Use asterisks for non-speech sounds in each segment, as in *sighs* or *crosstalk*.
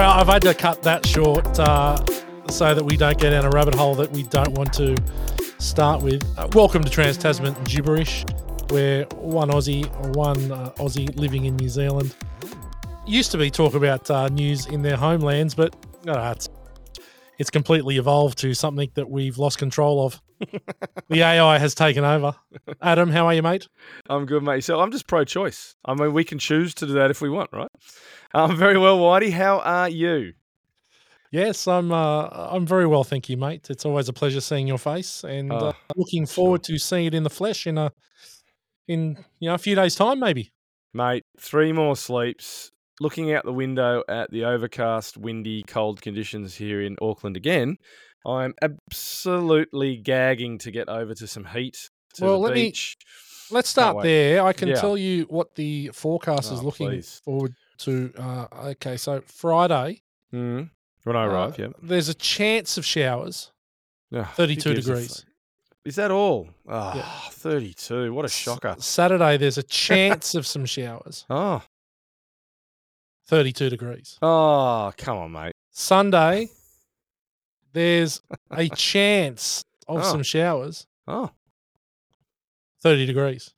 Well, I've had to cut that short uh, so that we don't get in a rabbit hole that we don't want to start with. Uh, welcome to Trans Tasman Gibberish, where one Aussie, one uh, Aussie living in New Zealand, used to be talk about uh, news in their homelands, but uh, it's, it's completely evolved to something that we've lost control of. the AI has taken over. Adam, how are you, mate? I'm good, mate. So I'm just pro-choice. I mean, we can choose to do that if we want, right? I'm very well, Whitey. How are you? Yes, I'm. Uh, I'm very well, thank you, mate. It's always a pleasure seeing your face, and uh, Oh, looking forward to seeing it in the flesh in a, in you know, a few days' time, maybe. Mate, three more sleeps. Looking out the window at the overcast, windy, cold conditions here in Auckland again, I'm absolutely gagging to get over to some heat. To Well, let me- Let's start there. I can Yeah. tell you what the forecast is Oh, looking please. forward to. Uh, okay, so Friday, Mm. When I uh, arrive, yeah. there's a chance of showers, Ah, who 32 degrees. Is that all? Ah, Yeah. 32. What a shocker. Saturday, there's a *laughs* chance of some showers, Oh, 32 degrees. oh, come on, mate. Sunday, *laughs* there's a chance of Oh. some showers, Oh. 30 degrees.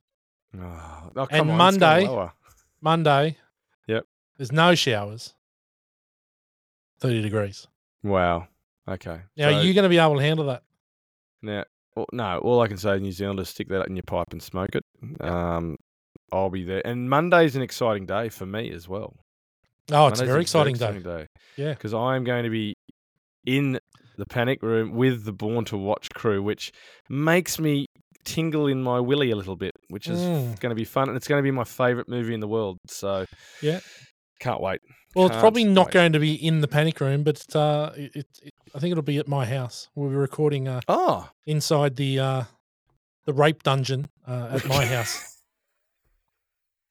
Oh, oh, come And on, Monday- lower. Monday, Yep. there's no showers, 30 degrees. Wow. Okay. Now, So- are you going to be able to handle that? Now, well, no, all I can say is New Zealanders stick that in your pipe and smoke it. Um, I'll be there. And Monday's an exciting day for me as well. Oh, it's a very exciting day. day. Yeah. Because I am going to be in the panic room with the Born to Watch crew, which makes me tingle in my willy a little bit, which is Mm. going to be fun. And it's going to be my favourite movie in the world. So, Yeah. can't wait. Well, it's Can't probably not wait. going to be in the panic room, but uh, it, it, it- I think it'll be at my house. We'll be recording uh, Oh, inside the uh, the rape dungeon uh, at my *laughs* house.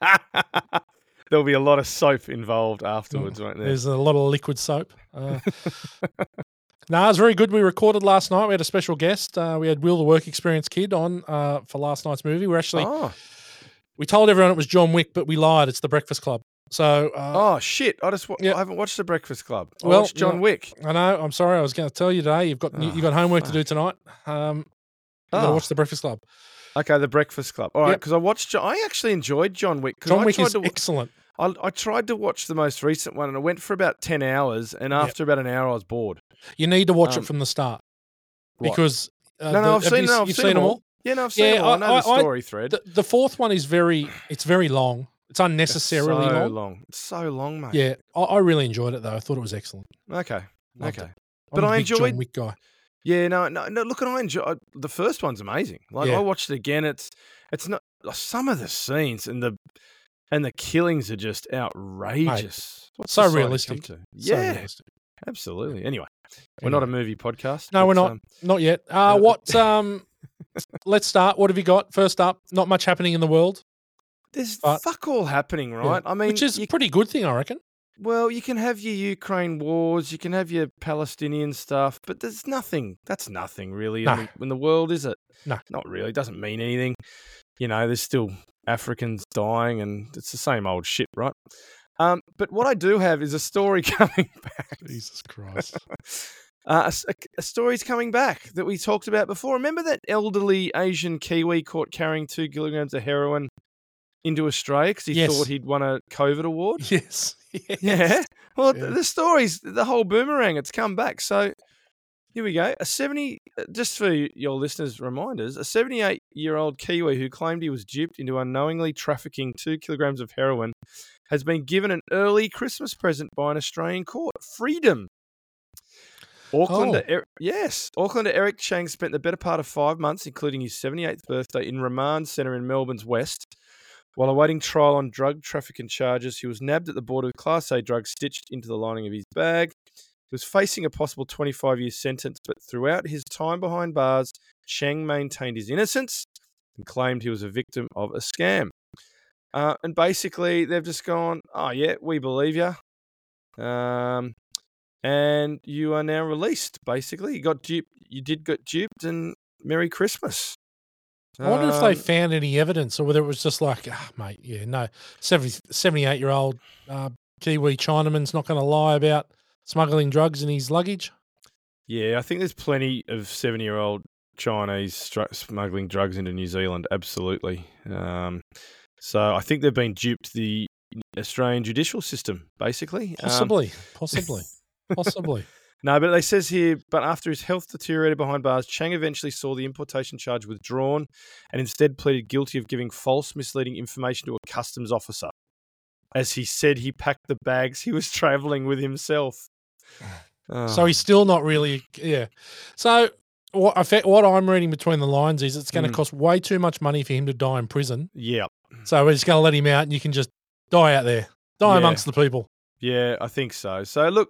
*laughs* there'll be a lot of soap involved afterwards, won't there? There's a lot of liquid soap. Uh, *laughs* no, it was very good. We recorded last night. We had a special guest. Uh, we had Will, the work experience kid, on uh, for last night's movie. We're actually oh. we told everyone it was John Wick, but we lied. It's The Breakfast Club. So uh, Oh shit! I just Yeah. I haven't watched The Breakfast Club. I Well, watched John. Wick. I know. I'm sorry. I was going to tell you today. You've got Oh, you got homework to do tonight. Um, you got to Oh, watch The Breakfast Club. okay, The Breakfast Club. All right, Yep. because I watched. I actually enjoyed John Wick. John I Wick is to, excellent. I, I tried to watch the most recent one, and I went for about ten hours. And Yep. after about an hour, I was bored. You need to watch Um, it from the start What? because uh, no, no, the- I've seen. you, No, I've you've seen, them all. Yeah, no, I've seen Yeah, them all. I, I- know the I- I- story thread. The, the fourth one is very it's very long. It's It's unnecessarily so long. long. It's so long, mate. Yeah, I, I really enjoyed it though. I thought it was excellent. Okay. Loved Okay. But I big John enjoyed- Wick guy. Yeah, no, no, no. Look, and I enjoy the first one's amazing. Like Yeah. I watched it again. It's it's not like, some of the scenes and the and the killings are just outrageous. What's So realistic. to? So Yeah, realistic. absolutely. Anyway, we're not a movie podcast. No, we're not. um, Not yet. *laughs* Uh, Uh, what? Um, let's start. What have you got? First up, not much happening in the world, there's but- fuck all happening, Yeah. right? I mean, which is you, a pretty good thing, I reckon. well, you can have your Ukraine wars, you can have your Palestinian stuff, but there's nothing. That's nothing really No. in, the, in the world, is it? No. not really. It doesn't mean anything. You know, there's still Africans dying, and it's the same old shit, right? Um, but what I do have is a story *laughs* coming back. Jesus Christ. *laughs* Uh, a a, story's coming back that we talked about before. Remember that elderly Asian Kiwi caught carrying two kilograms of heroin into Australia because he Yes. thought he'd won a COVID award? yes. *laughs* yes. Yeah. Well, Yeah. the story's the whole boomerang. It's come back. So here we go. A 70, uh, just for your listeners' reminders, a 78 year old Kiwi who claimed he was duped into unknowingly trafficking two kilograms of heroin has been given an early Christmas present by an Australian court Freedom. Aucklander, Oh. Er- yes, Aucklander Eric Chang spent the better part of five months, including his 78th birthday, in remand centre in Melbourne's West. While awaiting trial on drug trafficking charges, he was nabbed at the border with Class A drugs stitched into the lining of his bag. He was facing a possible 25 year sentence, but throughout his time behind bars, Cheng maintained his innocence and claimed he was a victim of a scam. Uh, and basically, they've just gone, oh, yeah, we believe you. Um, and you are now released, basically. You got duped, you did get duped, and Merry Christmas. I wonder if they Um, found any evidence or whether it was just like, ah, mate, yeah, no, 70, 78 year old uh, Kiwi Chinaman's not going to lie about smuggling drugs in his luggage. Yeah, I think there's plenty of seven-year-old Chinese stru- smuggling drugs into New Zealand. Absolutely. Um, so I think they've been duped the Australian judicial system, basically. Um, Possibly, *laughs* possibly, possibly. No, but it says here, but after his health deteriorated behind bars, Chang eventually saw the importation charge withdrawn and instead pleaded guilty of giving false, misleading information to a customs officer. As he said he packed the bags he was *laughs* traveling with himself. So Oh, he's still not really, yeah. So what I fe- what I'm reading between the lines is it's going to Mm. cost way too much money for him to die in prison. yeah, So we're just going to let him out, and you can just die out there, die Yeah. amongst the people. yeah, I think so. So look,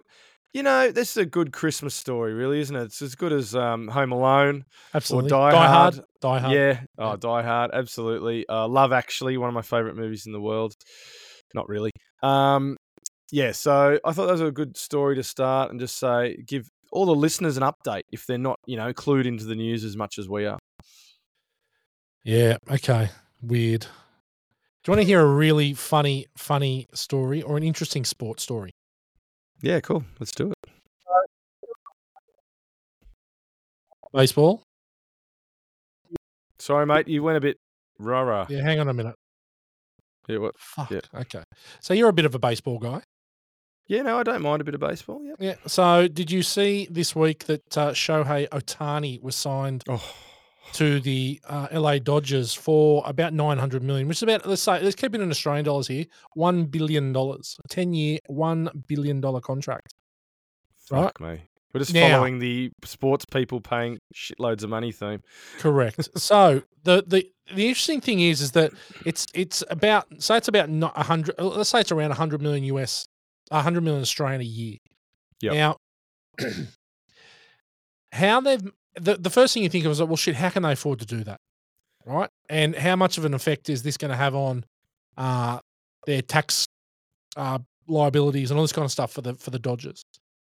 you know, this is a good Christmas story, really, isn't it? It's as good as um, Home Alone. Absolutely. Die Hard. Hard. Die Hard. Yeah. Oh, Yeah. Die Hard. Absolutely. Uh, Love Actually, one of my favorite movies in the world. Not really. Um, yeah. So I thought that was a good story to start and just say, give all the listeners an update if they're not, you know, clued into the news as much as we are. Yeah. Okay. Weird. Do you want to hear a really funny, funny story or an interesting sports story? Yeah. Cool. Let's do it. Baseball. Sorry, mate. You went a bit rah rah. Yeah. Hang on a minute. Yeah. what? Fuck. Yeah. Okay. So you're a bit of a baseball guy. Yeah. No, I don't mind a bit of baseball. Yeah. Yeah. So did you see this week that uh, Shohei Ohtani was signed Oh. to the uh, LA Dodgers for about 900 million, which is about, let's say, let's keep it in Australian dollars here, $1 billion, 10 year, $1 billion contract. Right. Fuck me. We're just Now- following the sports people paying shitloads of money theme. Correct. *laughs* so the, the, the interesting thing is, is that it's, it's about, say it's about not 100, uh, let's say it's around 100 million US, 100 million Australian a year. Yep. Now, *clears throat* how they've, the, the first thing you think of is, like, well, shit, how can they afford to do that? Right. And how much of an effect is this going to have on uh, their tax uh, liabilities and all this kind of stuff for the for the Dodgers?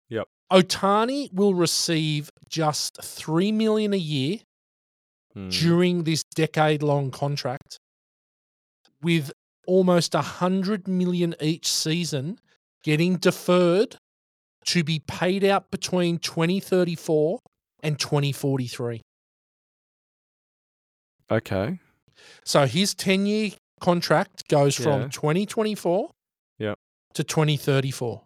Yep. Ohtani will receive just three million a year Hmm. during this decade long contract, with almost a hundred million each season getting deferred to be paid out between 2034 and 2043. Okay. So his 10 year contract goes from Yeah. 2024 Yep. to 2034.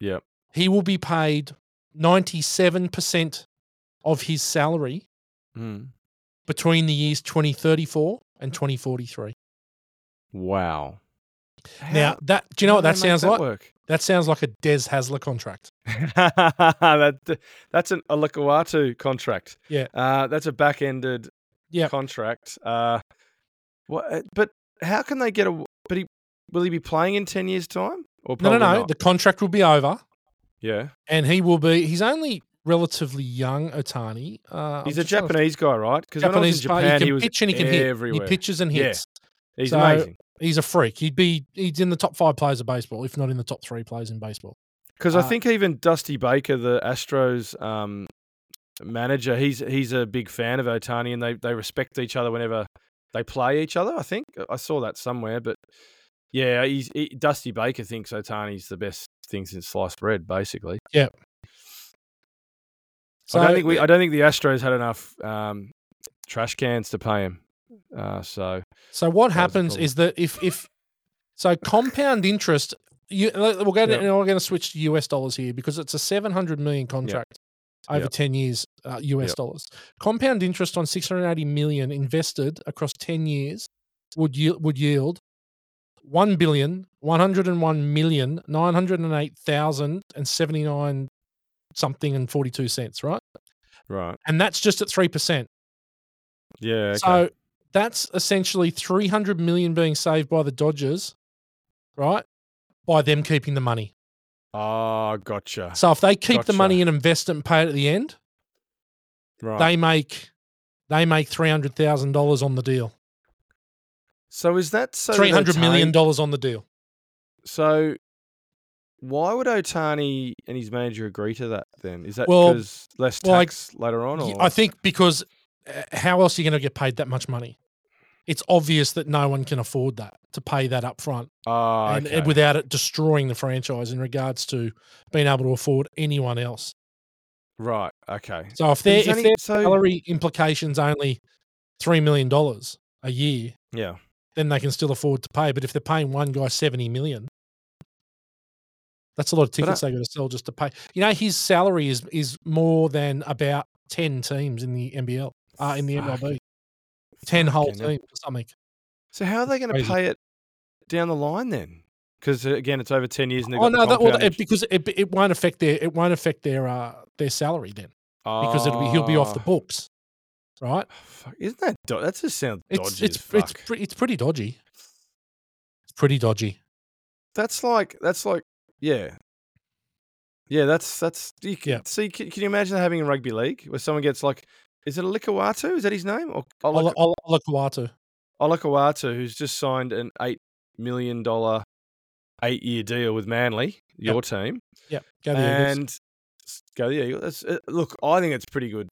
Yep. He will be paid 97% of his salary Hmm. between the years 2034 and 2043. Wow. Now, that do you know what that sounds like? Work? That sounds like a Des Hasler contract. *laughs* that, that's an a Lukuatu contract. Yeah. Uh, that's a back-ended contract. Uh, what? uh, But how can they get a? But he will he be playing in ten years' time? Or No, no, no. not? The contract will be over yeah. and he will be, he's only relatively young, Ohtani. Uh, He's I'm a Japanese guy, right? Because when I was in. Japan, he he can was pitch and he can hit. He pitches and Yeah. hits. He's So- amazing. He's a freak. He'd be he's in the top five players of baseball, if not in the top three players in baseball. Because I Uh, think even Dusty Baker, the Astros um, manager, he's he's a big fan of Ohtani, and they they respect each other whenever they play each other. I think I saw that somewhere, but yeah, he's he, Dusty Baker thinks Ohtani's the best thing since sliced bread, basically. So I don't think we I don't think the Astros had enough um, trash cans to pay him. Uh, so So what That was the happens is that if if so compound interest, you we'll go to, Yep. and we're going to switch to US dollars here because it's a seven hundred million contract over Yep. ten years uh, US Yep. dollars. Compound interest on six hundred eighty million invested across ten years would yield would yield one billion one hundred and one million nine hundred and eight thousand and seventy nine something and forty two cents, right? right, And that's just at three percent. yeah, okay. So that's essentially 300 million being saved by the Dodgers, right? By them keeping the money. oh, gotcha. So if they keep the money and invest it and pay it at the end, Right. they make they make three hundred thousand dollars on the deal. so is that so? Three hundred million dollars on the deal. So, why would Ohtani and his manager agree to that then? Is that Well- because less well, I- tax later on? Or? I think because how else are you going to get paid that much money? it's obvious that no one can afford that to pay that up front Oh, and, and without it destroying the franchise in regards to being able to afford anyone else. right. Okay. So if their if their so- salary implications only three million dollars a year, Yeah. then they can still afford to pay. But if they're paying one guy seventy million, that's a lot of But I- tickets they got to sell just to pay. You know, his salary is is more than about ten teams in the NBL, uh, in the MLB, ten whole fucking hell. teams or something. So how are they going to Crazy. pay it down the line then? Because again, it's over ten years and Oh no, the that, well, it, because it, it won't affect their it won't affect their uh their salary then because it'll be he'll be off the Oh, books, right? fuck, Isn't that do- that just sounds It's dodgy it's as fuck? it's pre- it's pretty dodgy. It's pretty dodgy. That's like that's like yeah, yeah. That's that's you can, Yeah. See, can, can you imagine having a rugby league where someone gets like, is it Olikawatu? Is that his name? Or Olik- Ola Kawatu. Olakau'atu, who's just signed an eight million dollar eight year deal with Manly, your team, Yeah, go the and s- go the Eagles. Look, I think it's pretty good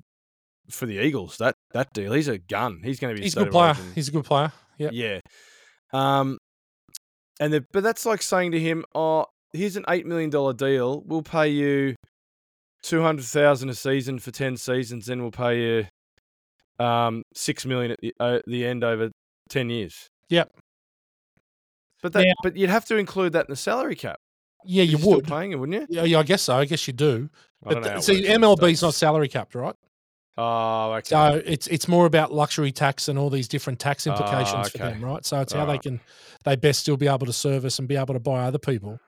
for the Eagles. That that deal. He's a gun. He's going to be. He's a good player. He's a good player. Yeah. Yeah. Um, and the, but that's like saying to him, "Oh, here's an eight million dollar deal. We'll pay you two hundred thousand a season for ten seasons, then we'll pay you um six million at the, uh, the end over ten years." Yep. But that, Now- but you'd have to include that in the salary cap. Yeah, you would. paying him, wouldn't you? Yeah, yeah, I guess so. I guess you do. I don't But know. th- see, MLB's not salary capped, right? Oh, okay. So it's it's more about luxury tax and all these different tax Ah, implications for okay. them, right? So it's how they can they best still be able to service and be able to buy other people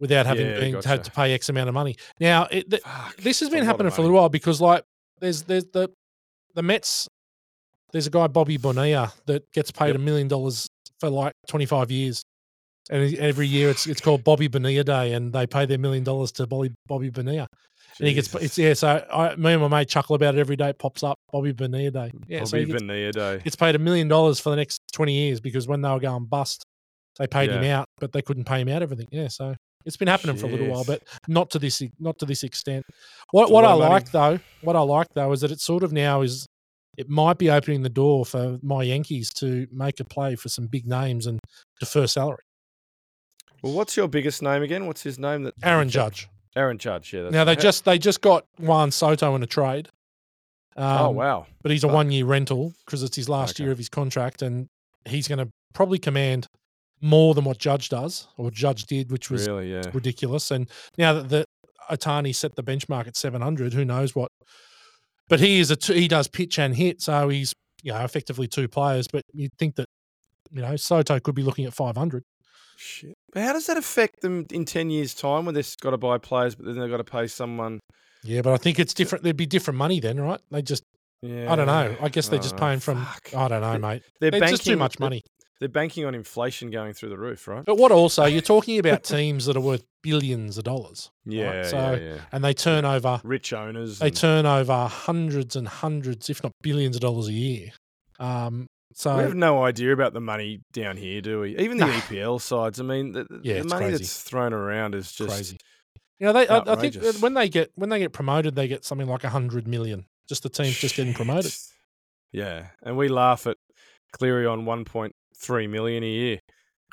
without having Yeah, been, gotcha. had to pay X amount of money. Now, it, th- Fuck, this has been happening for a little while because like there's there's the the Mets. There's a guy Bobby Bonilla that gets paid a million dollars for like 25 years, and every year it's it's called Bobby Bonilla Day, and they pay their million dollars to Bobby Bobby Bonilla, and he gets it's yeah. So I, me and my mate chuckle about it every day. It pops up Bobby Bonilla Day. Yeah, Bobby he gets, Bonilla Day. gets paid a million dollars for the next 20 years because when they were going bust, they paid him out, but they couldn't pay him out everything. Yeah, so it's been happening for a little while, but not to this not to this extent. What what I money. like though, what I like though is that it sort of now is it might be opening the door for my Yankees to make a play for some big names and defer salary. Well, what's your biggest name again? What's his name? That Aaron Judge. Aaron Judge. Yeah. Now they right. just they just got Juan Soto in a trade. Oh Um, wow. but he's a one year rental because it's his last Okay. year of his contract, and he's going to probably command more than what Judge does or Judge did, which was Really? Yeah. ridiculous. And now that the Ohtani set the benchmark at seven hundred, who knows what? But he is a two, he does pitch and hit, so he's you know effectively two players. But you'd think that you know Soto could be looking at five hundred. Shit. But how does that affect them in ten years' time when they've got to buy players, but then they've got to pay someone? Yeah, but I think it's different. There'd be different money then, right? They just Yeah. I don't know. I guess they're just Oh, paying from fuck. I don't know, mate. They're It's banking just too much money. They're banking on inflation going through the roof, right? But what also you're talking about teams that are worth billions of dollars, Yeah. so- yeah, yeah. and they turn over Rich owners. they and- turn over hundreds and hundreds, if not billions of dollars a year. Um, so we have no idea about the money down here, do we? Even the Nah. EPL sides. I mean, the, Yeah, the money crazy. that's thrown around is just crazy. You know, they I, I think when they get when they get promoted, they get something like a hundred million. Just the teams just getting promoted. *laughs* Yeah, and we laugh at Cleary on 1.3 million a year.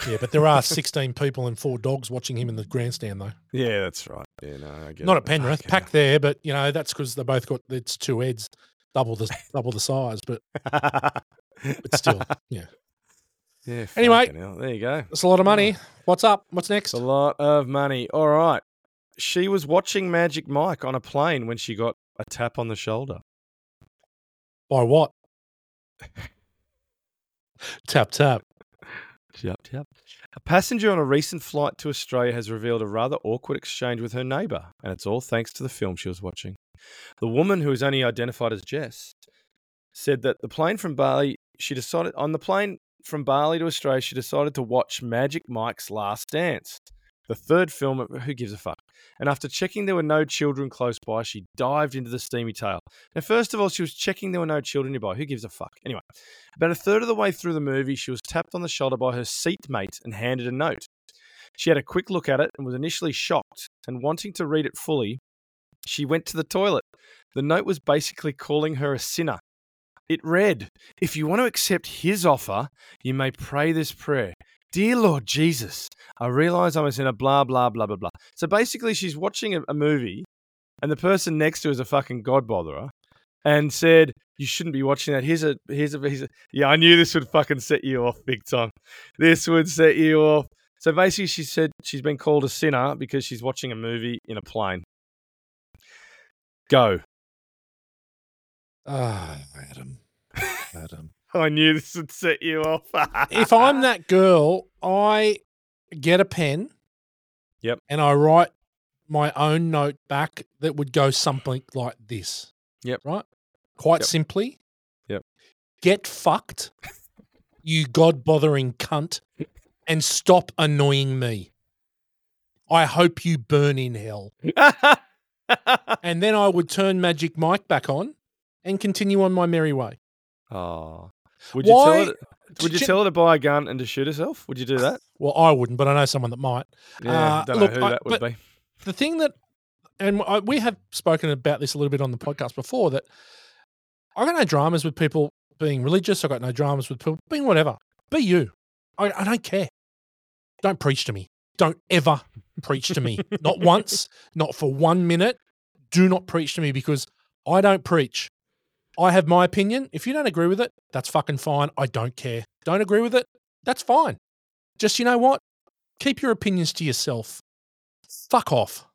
Yeah, but there are *laughs* sixteen people and four dogs watching him in the grandstand though. Yeah, that's right. Yeah, no, I get Not it. at Penrith, Fucking packed there, but you know that's because they both got it's two heads, double the double the size. But *laughs* but still, yeah, yeah. Anyway. hell, there you go. that's a lot of money. What's up? What's next? It's a lot of money. All right. She was watching Magic Mike on a plane when she got a tap on the shoulder. By what? *laughs* tap tap. Yep, yep. A passenger on a recent flight to Australia has revealed a rather awkward exchange with her neighbour, and it's all thanks to the film she was watching. The woman, who is only identified as Jess, said that the plane from Bali, she decided on the plane from Bali to Australia, she decided to watch Magic Mike's Last Dance, the third film. Who gives a fuck? And after checking there were no children close by, she dived into the steamy tale. Now, first of all, she was checking there were no children nearby. Who gives a fuck? Anyway, about a third of the way through the movie, she was tapped on the shoulder by her seatmate and handed a note. She had a quick look at it and was initially shocked, and wanting to read it fully, she went to the toilet. The note was basically calling her a sinner. It read, If you want to accept his offer, you may pray this prayer Dear Lord Jesus, I realize I'm a sinner, blah, blah, blah, blah, blah. So basically, she's watching a, a movie, and the person next to her is a fucking God botherer, and said, You shouldn't be watching that. Here's a, here's a, here's a, yeah, I knew this would fucking set you off big time. This would set you off. So basically, she said she's been called a sinner because she's watching a movie in a plane. Go. Ah, Adam. Adam. I knew this would set you off. if I'm that girl, I get a pen. Yep. And I write my own note back that would go something like this. Yep. Right? Quite Yep. simply. Yep. Get fucked, you god bothering cunt, and stop annoying me. I hope you burn in hell. *laughs* And then I would turn Magic Mike back on and continue on my merry way. oh. Would you Why- tell her? Would you tell her to buy a gun and to shoot herself? Would you do that? *sighs* Well, I wouldn't, but I know someone that might. Yeah, Uh, don't look, know who I- that would be. the thing that, and I, we have spoken about this a little bit on the podcast before that I got no dramas with people being religious. I got no dramas with people being whatever. Be you. I, I don't care. Don't preach to me. Don't ever preach to me. *laughs* not once, not for one minute. Do not preach to me because I don't preach. I have my opinion. If you don't agree with it, that's fucking fine. I don't care. Don't agree with it? That's fine. Just, you know what? Keep your opinions to yourself. Fuck off.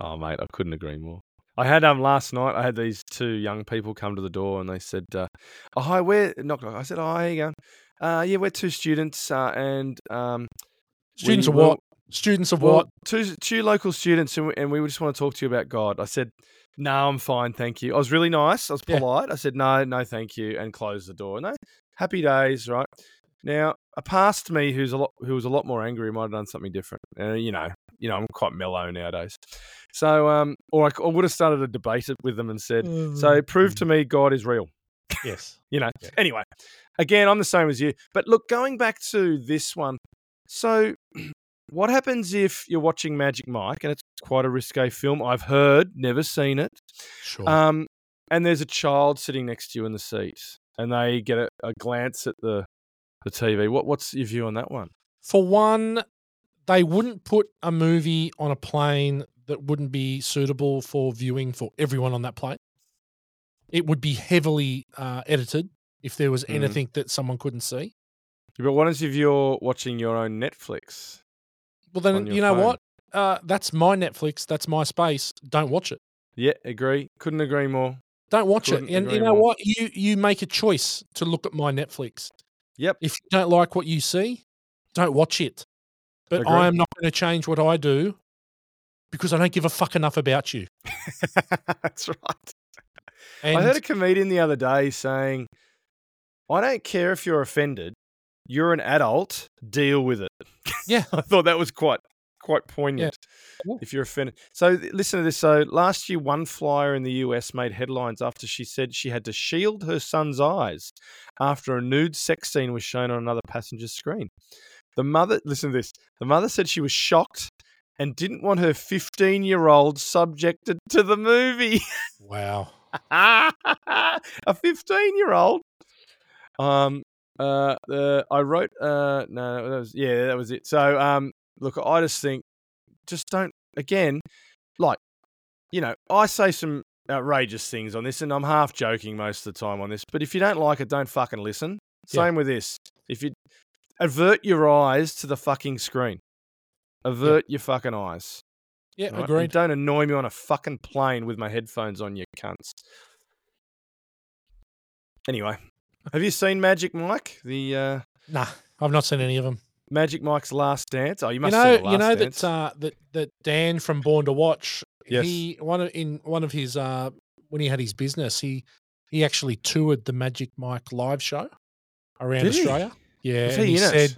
Oh, mate, I couldn't agree more. I had um last night. I had these two young people come to the door and they said, uh, "Oh, hi, we're knock knock." I said, "Oh, how you going?" Uh, yeah, we're two students, uh, and um, Students we of what? Students of Well, what? two two local students, and we, and we just want to talk to you about God. I said, "No, I'm fine, thank you." I was really nice. I was Yeah. polite. I said, "No, no, thank you," and closed the door. No, happy days, right? Now, a past me who's a lot who was a lot more angry might have done something different. Uh, you know, you know, I'm quite mellow nowadays. So, um, or I, would have started a debate with them and said, "So, prove to me God is real." yes. *laughs* you know. Yeah. Anyway, again, I'm the same as you. But look, going back to this one, so what happens if you're watching Magic Mike and it's quite a risque film? I've heard, never seen it. Sure. Um, and there's a child sitting next to you in the seat, and they get a, a glance at the the TV. What what's your view on that one? For one, they wouldn't put a movie on a plane that wouldn't be suitable for viewing for everyone on that plane. It would be heavily uh, edited if there was Mhm. anything that someone couldn't see. But what if you're watching your own Netflix? Well, then you know phone. what? Uh, that's my Netflix. That's my space. Don't watch it. Yeah, agree. Couldn't agree more. Don't watch it. Couldn't And you know more. what? You you make a choice to look at my Netflix. Yep. If you don't like what you see, don't watch it. But. I am not going to change what I do because I don't give a fuck enough about you. *laughs* That's right. And I heard a comedian the other day saying, I don't care if you're offended. You're an adult. Deal with it. Yeah. I thought that was quite quite poignant. Yeah. If you're offended. So listen to this. So last year, one flyer in the US made headlines after she said she had to shield her son's eyes after a nude sex scene was shown on another passenger's screen. The mother, listen to this. The mother said she was shocked and didn't want her 15 year old subjected to the movie. wow. *laughs* a 15 year old. Um, uh, uh, I wrote, uh, no, that was, yeah, that was it. So, um, look, I just think, just don't, again, like, you know, I say some outrageous things on this and I'm half joking most of the time on this, but if you don't like it, don't fucking listen. Yeah. Same with this. If you avert your eyes to the fucking screen, avert your fucking eyes. Yeah, right? And don't annoy me on a fucking plane with my headphones on, you cunts. Anyway, have you seen Magic Mike? The uh, Nah, I've not seen any of them. Magic Mike's Last Dance. Oh, you You must know, have seen the you know Dance. that uh, that that Dan from Born to Watch. Yes. He one of, in one of his uh, when he had his business, he he actually toured the Magic Mike live show around Did he? Australia. Yeah, Was and he he in it? said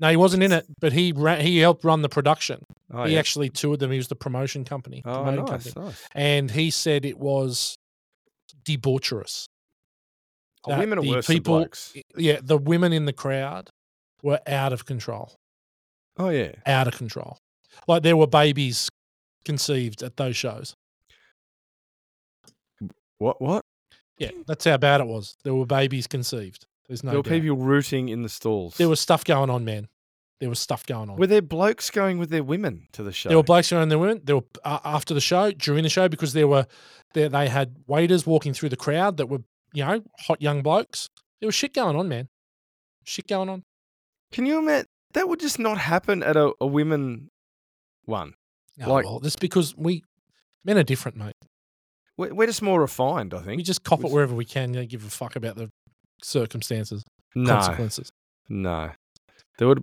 no, he wasn't in it, but he ran, he helped run the production. oh, he yeah. actually toured them. He was the promotion company, oh nice, company, nice. and he said it was debaucherous. Oh, women are the worse people-. Yeah, the women in the crowd were out of control. Oh yeah. out of control. Like there were babies conceived at those shows. What? What? Yeah, that's how bad it was. There were babies conceived. There's no there were doubt. people rooting in the stalls. There was stuff going on, man. There was stuff going on. Were there blokes going with their women to the show? There were blokes around there women. There were uh, after the show, during the show, because there were there they had waiters walking through the crowd that were you know hot young blokes. There was shit going on, man. Shit going on. Can you imagine? That would just not happen at a, a women one. Oh, Like- well, that's because we men are different, mate. We're, we're just more refined, I think. We just cop it wherever we can. You know, give a fuck about the circumstances, No, consequences. no. There would.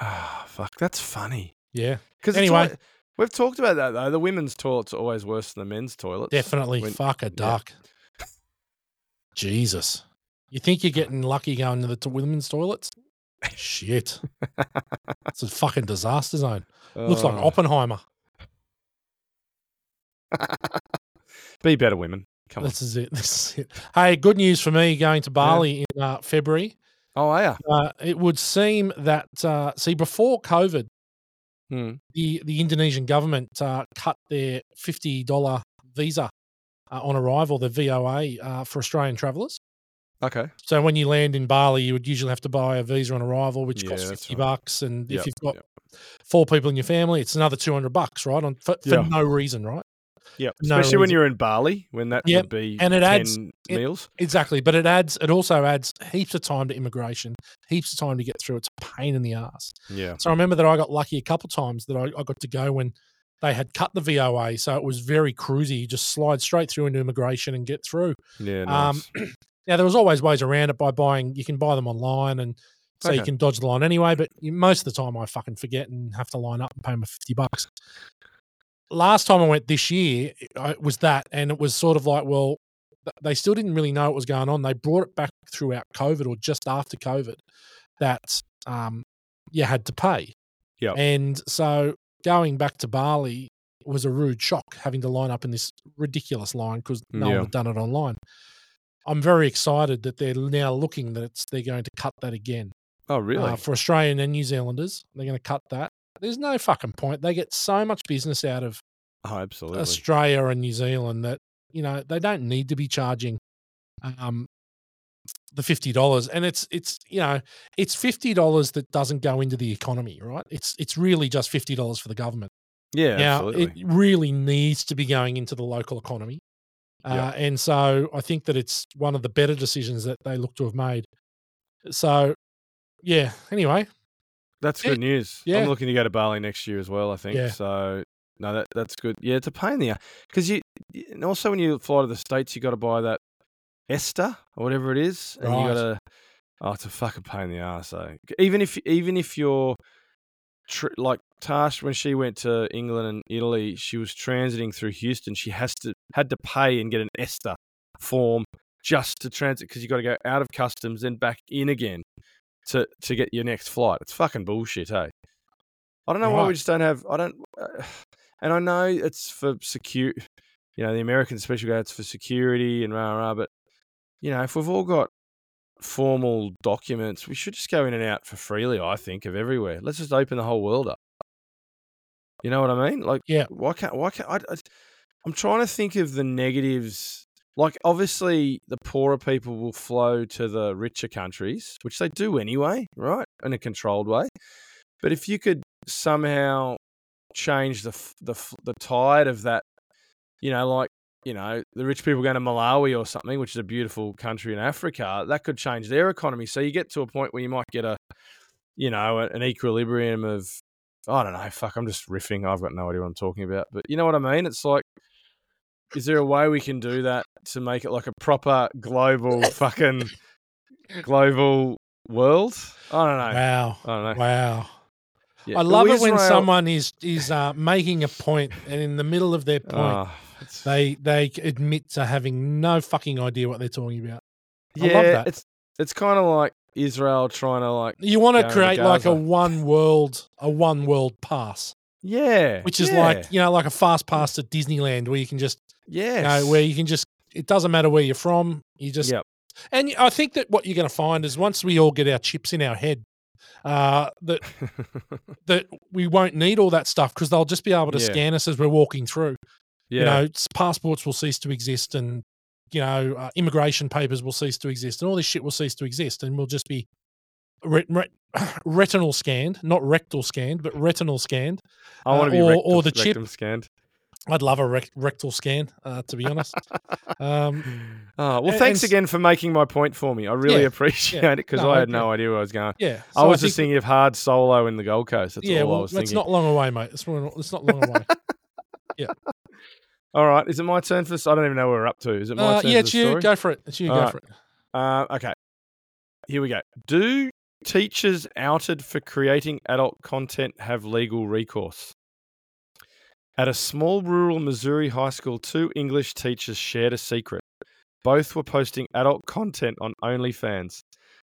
Ah, fuck. That's funny. Yeah, Because Anyway. we've talked about that though. The women's toilets are always worse than the men's toilets. definitely. When- fuck a duck. Jesus, you think you're getting lucky going to the women's toilets? Shit, it's a fucking disaster zone. Looks like Oh. Oppenheimer. *laughs* Be better, women. Come on. This is it. *laughs* This is it. Hey, good news for me going to Bali in uh, February. Oh, yeah. Uh, it would seem that uh, see before COVID, Hmm. the the Indonesian government uh, cut their fifty dollar visa uh, on arrival, the VOA uh, for Australian travellers. Okay. So when you land in Bali, you would usually have to buy a visa on arrival, which Yeah, costs fifty right. bucks, and Yep, if you've got yep. four people in your family, it's another two hundred bucks, right? On for, for Yeah. no reason, right? Yeah. No Especially when you're in Bali, when that Yep, would be and it 10 adds- it- meals. Exactly, but it adds. It also adds heaps of time to immigration, heaps of time to get through. It's a pain in the ass. Yeah. So I remember that I got lucky a couple times that I, I got to go when they had cut the VOA, so it was very cruisy. You just slide straight through into immigration and get through. Yeah. Um, Nice. *clears throat* Now there was always ways around it by buying. You can buy them online, and so you can dodge the line anyway. But you, most of the time, I fucking forget and have to line up and pay my fifty bucks. Last time I went this year, it was that, and it was sort of like, well, they still didn't really know what was going on. They brought it back throughout COVID or just after COVID that um, you had to pay. Yep. And so going back to Bali was a rude shock having to line up in this ridiculous line because no Yeah. one had done it online. I'm very excited that they're now looking that it's, they're going to cut that again. oh, really? Uh, for Australian and New Zealanders, they're going to cut that. There's no fucking point. They get so much business out of oh, absolutely. Australia and New Zealand that you know they don't need to be charging um, the fifty dollars, and it's it's you know it's fifty dollars that doesn't go into the economy, right? It's it's really just fifty dollars for the government. yeah, now absolutely. it really needs to be going into the local economy, uh, and so I think that it's one of the better decisions that they look to have made. So, yeah. Anyway, That's Yeah. good news. Yeah. I'm looking to go to Bali next year as well. I think Yeah. so. No, that that's good. Yeah, it's a pain in the because you and also when you fly to the states, you got to buy that Esta or whatever it is, and you Right. got to. Oh, it's a fucking pain in the ass. So even if even if you're tr- like Tash when she went to England and Italy, she was transiting through Houston. She has to had to pay and get an ESTA form just to transit because you got to go out of customs then back in again to to get your next flight. It's fucking bullshit, hey. I don't know why we just don't have. I don't, uh, *sighs* and I know it's for secure. You know, the Americans especially go it's for security and rah rah. But you know, if we've all got formal documents, we should just go in and out for freely. I think of everywhere. Let's just open the whole world up. You know what I mean? Like, Yeah. Why can't? Why can't? I, I, I'm trying to think of the negatives. Like, obviously, the poorer people will flow to the richer countries, which they do anyway, right? In a controlled way. But if you could somehow change the the the tide of that, you know, like you know, the rich people going to Malawi or something, which is a beautiful country in Africa, that could change their economy. So you get to a point where you might get a, you know, an equilibrium of, I don't know, fuck, I'm just riffing. I've got no idea what I'm talking about, but you know what I mean? It's like, is there a way we can do that to make it like a proper global *laughs* fucking global world? I don't know. wow, I don't know. wow. Yeah. I love it when someone is is uh, making a point, and in the middle of their point, it's- they they admit to having no fucking idea what they're talking about. I yeah, love that. it's it's kind of like Israel trying to like You want to create like a one world a one world pass, yeah, which is yeah, like you know like a fast pass to Disneyland where you can just yeah you know where you can just it doesn't matter where you're from, you just Yep. and I think that what you're going to find is once we all get our chips in our head, uh, that *laughs* that we won't need all that stuff because they'll just be able to Yeah. scan us as we're walking through. Yeah, You know, passports will cease to exist and you know, uh, immigration papers will cease to exist, and all this shit will cease to exist, and we'll just be ret- ret- *sighs* retinal scanned, not rectal scanned, but retinal scanned. I want uh, to be or- rectum, or the chip. scanned. I'd love a rec- rectal scan, uh, to be honest. Um, Oh, *laughs* well, and- thanks and again for making my point for me. I really Yeah, appreciate yeah. it because No, I had I- no idea where I was going. yeah, I so was just think- thinking of hard solo in the Gold Coast. That's yeah, all I well, was it's not long away, mate. It's, it's not long away. *laughs* All right, is it my turn for this? I don't even know where we're up to. Is it my uh, turn? yeah, it's you. story? Go for it. It's you. Go Alright. for it. Uh, okay. Here we go. Do teachers outed for creating adult content have legal recourse? At a small rural Missouri high school, two English teachers shared a secret. Both were posting adult content on OnlyFans,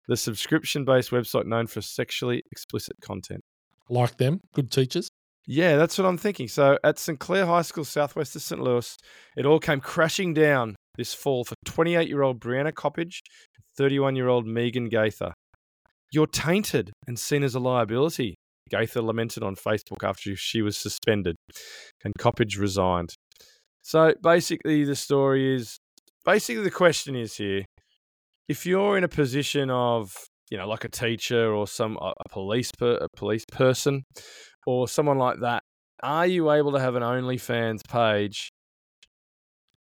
the subscription based website known for sexually explicit content. Like them, good teachers. Yeah, that's what I'm thinking. So at St. Clair High School, southwest of St. Louis, it all came crashing down this fall for 28 year old Brianna Coppage and 31 year old Megan Gaither. You're tainted and seen as a liability, Gaither lamented on Facebook after she was suspended and Coppage resigned. So basically, the story is basically the question is here if you're in a position of, you know, like a teacher or some a police a police person or someone like that, are you able to have an OnlyFans page?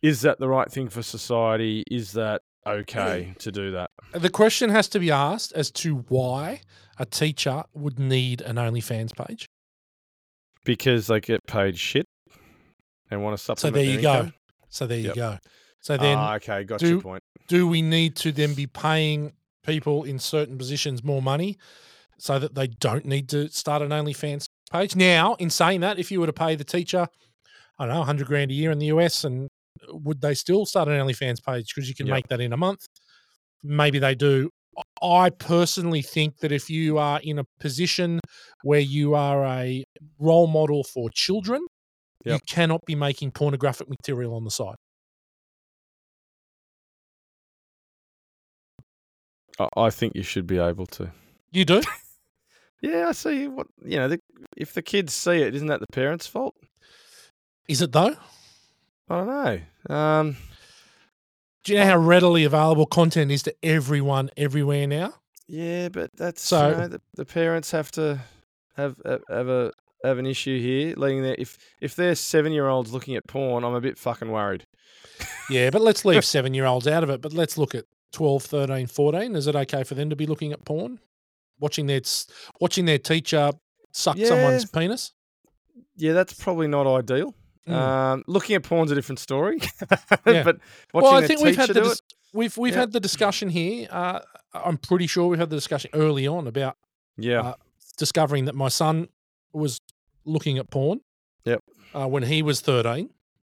Is that the right thing for society? Is that okay to do that? The question has to be asked as to why a teacher would need an OnlyFans page. Because they get paid shit and want to supplement. So there you go. So there you go. So then, ah, okay, got do- your point. do we need to then be paying people in certain positions more money so that they don't need to start an OnlyFans page? Now, in saying that, if you were to pay the teacher, I don't know, 100 grand a year in the US, and would they still start an OnlyFans page because you can Yep. make that in a month? Maybe they do. I personally think that if you are in a position where you are a role model for children, you cannot be making pornographic material on the side. I think you should be able to. You do? *laughs* Yeah, I see. What you know, the, if the kids see it, isn't that the parents' fault? Is it though? I don't know. Um, Do you know how readily available content is to everyone everywhere now? yeah, but that's So- you know, the, the parents have to have have a have an issue here. Letting their if if they're seven year olds looking at porn, I'm a bit fucking worried. Yeah, but let's leave *laughs* seven year olds out of it. But let's look at 12, 13, 14. Is it okay for them to be looking at porn? Watching their watching their teacher suck Yeah. someone's penis? Yeah, that's probably not ideal. Mm. Um, looking at porn's a different story. *laughs* Yeah. but watching well, I think we've had the dis- we've we've Yeah. had the discussion here. Uh, I'm pretty sure we've had the discussion early on about yeah, uh, discovering that my son was looking at porn. Yep. Uh, when he was 13,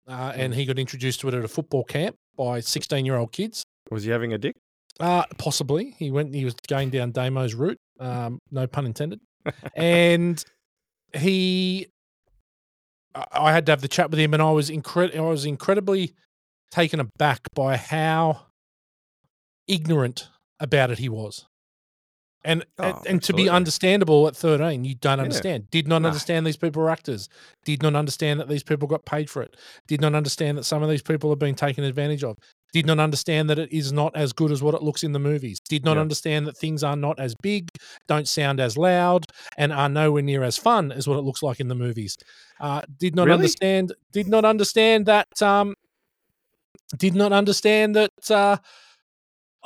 uh, and he got introduced to it at a football camp by 16 year old kids. was he having a dick? Uh, possibly. He went. He was going down Damo's route. Um, no pun intended. and he, I- had to have the chat with him, and I was incred- I was incredibly taken aback by how ignorant about it he was. And and, Oh, and to be understandable at 13, you don't Yeah. understand. Did not No. understand these people are actors. Did not understand that these people got paid for it. Did not understand that some of these people have been taken advantage of did not understand that it is not as good as what it looks in the movies, did not Yeah. understand that things are not as big, don't sound as loud, and are nowhere near as fun as what it looks like in the movies. Uh, did not Really? understand, did not understand that, um, did not understand that uh,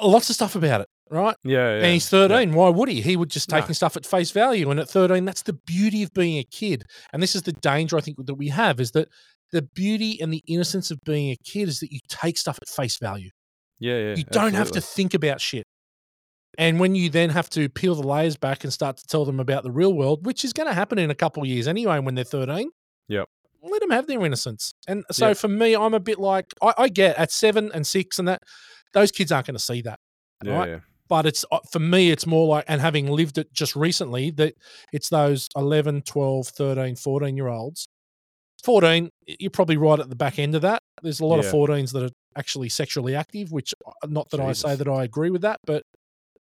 lots of stuff about it, right? Yeah, yeah. and he's yeah. 13. Why would he? He would just No. taking stuff at face value. And at 13, that's the beauty of being a kid. And this is the danger I think that we have is that the beauty and the innocence of being a kid is that you take stuff at face value. Yeah, yeah. You don't have to think about shit. And when you then have to peel the layers back and start to tell them about the real world, which is going to happen in a couple of years anyway when they're 13. Yep. Let them have their innocence. And so Yep. for me, I'm a bit like, I, I get at seven and six and that, those kids aren't going to see that Yeah, right? yeah. But it's uh, for me it's more like and having lived it just recently that it's those 11 12 13 14 year olds 14 you're probably right at the back end of that there's a lot Yeah. of 14s that are actually sexually active which uh, not that i say that i agree with that but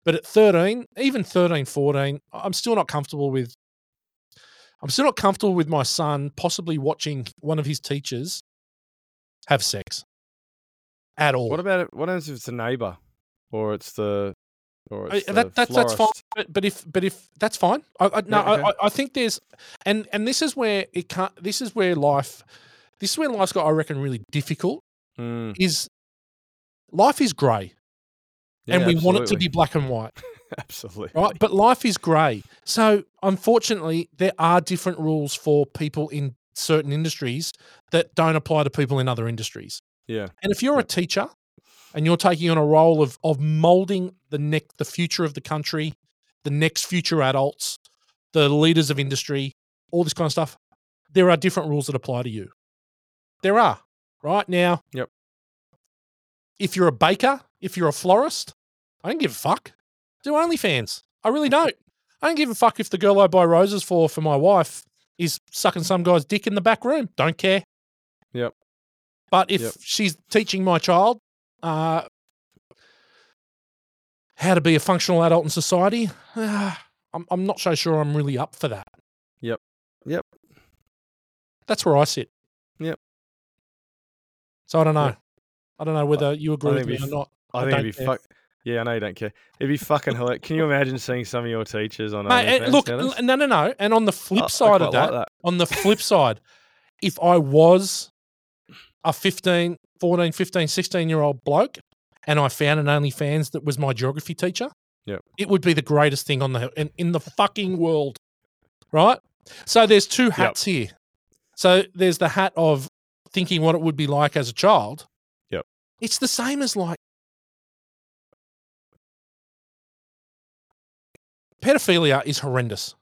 but at 13 even 13 14 i'm still not comfortable with i'm still not comfortable with my son possibly watching one of his teachers have sex at all. What about it? What happens if it's a neighbour, or it's the, or Uh, that, that's that's fine. But, if but if that's fine, I, I, no, Yeah, okay. I, I- I think there's and and this is where it can't. This is where life, this is where life's got. I reckon really difficult. Mm, Is life is grey, yeah, and we want it to be black and white, *laughs* absolutely right? But life is grey. So unfortunately, there are different rules for people in certain industries that don't apply to people in other industries. Yeah, And if you're a teacher and you're taking on a role of of molding the next the future of the country, the next future adults, the leaders of industry, all this kind of stuff, there are different rules that apply to you. There are, right? Now, Yep. If you're a baker, if you're a florist, I don't give a fuck. Do OnlyFans. I really *laughs* don't. I don't give a fuck if the girl I buy roses for for my wife is sucking some guy's dick in the back room. Don't care. Yep. But if Yep. she's teaching my child uh, how to be a functional adult in society, *sighs* I'm, I'm not so sure I'm really up for that. Yep. Yep. That's where I sit. Yep. So I don't know. Yep. I don't know whether you agree with me it'd or not. I, I think it'd be fuck. Yeah, I know you don't care. It'd be fucking hilarious. Can you imagine seeing some of your teachers on Mate, look, no, no, no. And on the I- flip I side of quite like that, on the flip side, if I was a 15, 14, 15, 16 year old bloke and I found an OnlyFans that was my geography teacher, Yep. it would be the greatest thing on the in, in the fucking world. Right? So there's two hats here. So there's the hat of thinking what it would be like as a child. Yep. It's the same as like pedophilia is horrendous.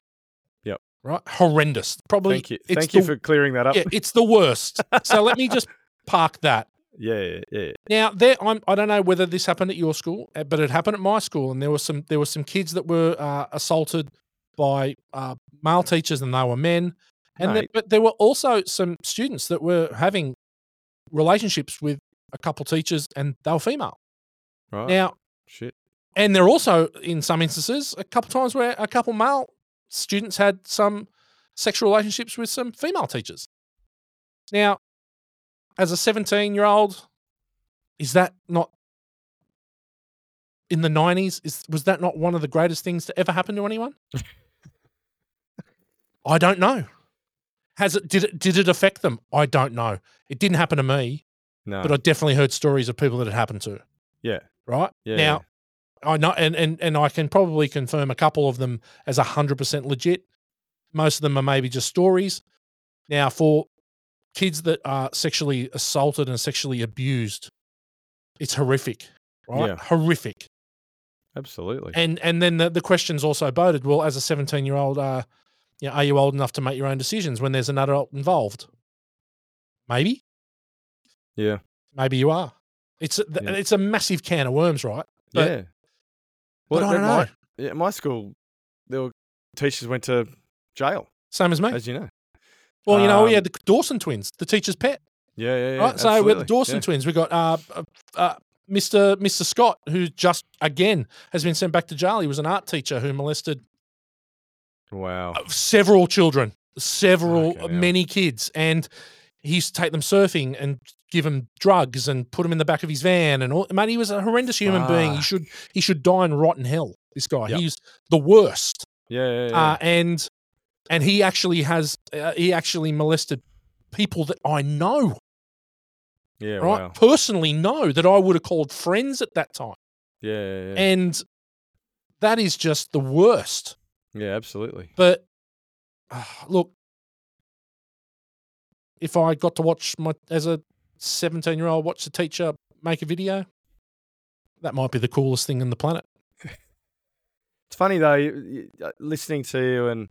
Yep. Right? Horrendous. Probably Thank you. Thank the, you for clearing that up. yeah, it's the worst. so let me just *laughs* park that. Yeah, yeah, yeah. Now, there, I'm, I don't know whether this happened at your school, uh, but it happened at my school, and there were some there were some kids that were uh, assaulted by uh, male teachers, and they were men, and there, but there were also some students that were having relationships with a couple teachers, and they were female. Right. Now, Shit. and there are also, in some instances, a couple times where a couple male students had some sexual relationships with some female teachers. Now, as a 17 year old, is that not in the 90s? Is was that not one of the greatest things to ever happen to anyone? *laughs* I don't know. Has it did it did it affect them? I don't know. It didn't happen to me, No. but I definitely heard stories of people that it happened to. yeah. Right Yeah. now, I know, and, and and I can probably confirm a couple of them as hundred percent legit. Most of them are maybe just stories. Now, for kids that are sexually assaulted and sexually abused, it's horrific, right? Yeah. Horrific. Absolutely. And and then the, the questions also boded. Well, as a seventeen year old, uh, you know, are you old enough to make your own decisions when there's an adult involved? Maybe, yeah. maybe you are. It's a, Yeah. it's a massive can of worms, right? but- yeah. But I don't my, know. yeah, my school, there were teachers went to jail, Same as me. as you know. Well, you know, we Um, had the Dawson twins, the teacher's pet, Yeah, yeah, yeah. right? So we had the. Dawson Yeah. twins, we got uh, uh, uh, Mr. Mr. Scott, who just again has been sent back to jail. He was an art teacher who molested Wow. several children, several hell. many kids, and he used to take them surfing and give them drugs and put them in the back of his van and all. Man, he was a horrendous human being. He should he should die in rotten hell. This guy, Yep. he's the worst. Yeah, yeah, yeah. uh, and and he actually has uh, he actually molested people that I know, yeah, right? wow. Personally, know that I would have called friends at that time, Yeah, yeah, yeah. and that is just the worst. yeah, absolutely. But uh, look, if I got to watch my as a seventeen year old watch the teacher make a video, that might be the coolest thing on the planet. *laughs* It's funny though, uh, listening to you and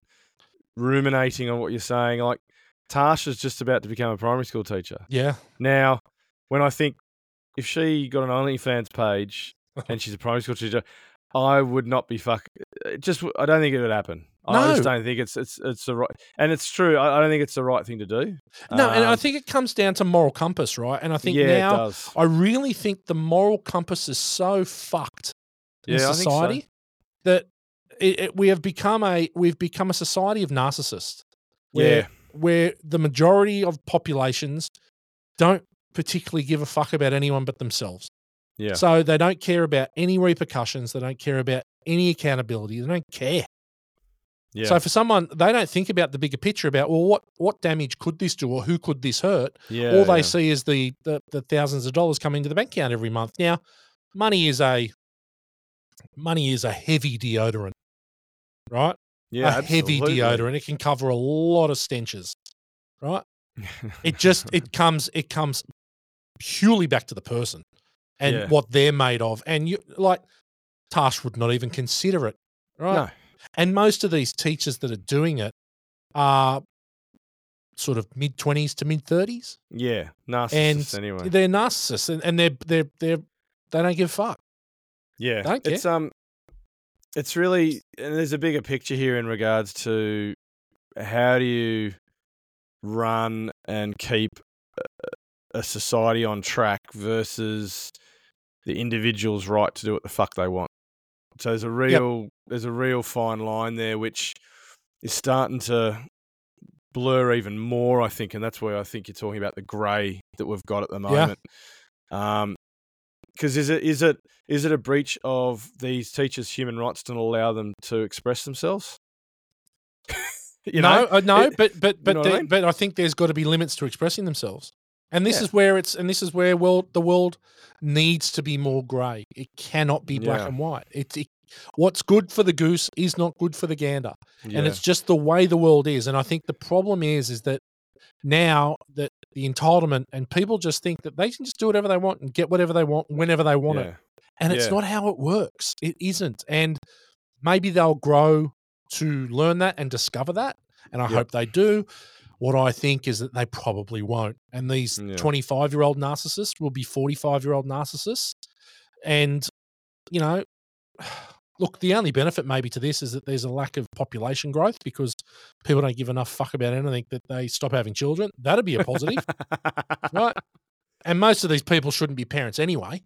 ruminating on what you're saying. Like Tasha's just about to become a primary school teacher. Yeah, Now, when I think if she got an OnlyFans page *laughs* and she's a primary school teacher, I would not be fuck. it Just I don't think it would happen. No. I just don't think it's it's it's the right, and it's true. I, I don't think it's the right thing to do. no, and I Um, think it comes down to moral compass, right? And I think yeah, it now does. I really think the moral compass is so fucked in Yeah, think so. society that it, it, we have become a we've become a society of narcissists. Where, Yeah, where the majority of populations don't particularly give a fuck about anyone but themselves. Yeah. So they don't care about any repercussions. They don't care about any accountability. They don't care. yeah. So for someone, they don't think about the bigger picture about well, what what damage could this do or who could this hurt? yeah. All they yeah. see is the, the the thousands of dollars coming to the bank account every month. Now, money is a money is a heavy deodorant, right? yeah, a heavy absolutely. deodorant. It can cover a lot of stenches, right? *laughs* It just it comes it comes purely back to the person and Yeah. what they're made of. And you like Tash would not even consider it, right? no. And most of these teachers that are doing it are sort of mid twenties to mid thirties. Yeah. Narcissists And anyway. They're narcissists and, and they're they're they're they don't give a fuck. Yeah, Don't care. it's um, it's really and there's a bigger picture here in regards to how do you run and keep a- a society on track versus the individual's right to do what the fuck they want. So there's a real there's a real fine line there which is starting to blur even more, I think, and that's where I think you're talking about the grey that we've got at the moment. Yeah. Um, because is it is it is it a breach of these teachers' human rights to not allow them to express themselves? *laughs* you no, know, uh, no, it- but but but know what I mean? but I think there's got to be limits to expressing themselves, and this Yeah. is where it's and this is where world the world needs to be more grey. It cannot be black Yeah. and white. It's it, what's good for the goose is not good for the gander, and it's just the way the world is. And I think the problem is is that now that the entitlement and people just think that they can just do whatever they want and get whatever they want whenever they want it. yeah. And it's Yeah. not how it works. It isn't. And maybe they'll grow to learn that and discover that. And I Yep. hope they do. What I think is that they probably won't. And these Yeah. 25 year old narcissists will be 45 year old narcissists. And, you know, look, the only benefit maybe to this is that there's a lack of population growth because people don't give enough fuck about anything that they stop having children. That'd be a positive, *laughs* right? And most of these people shouldn't be parents anyway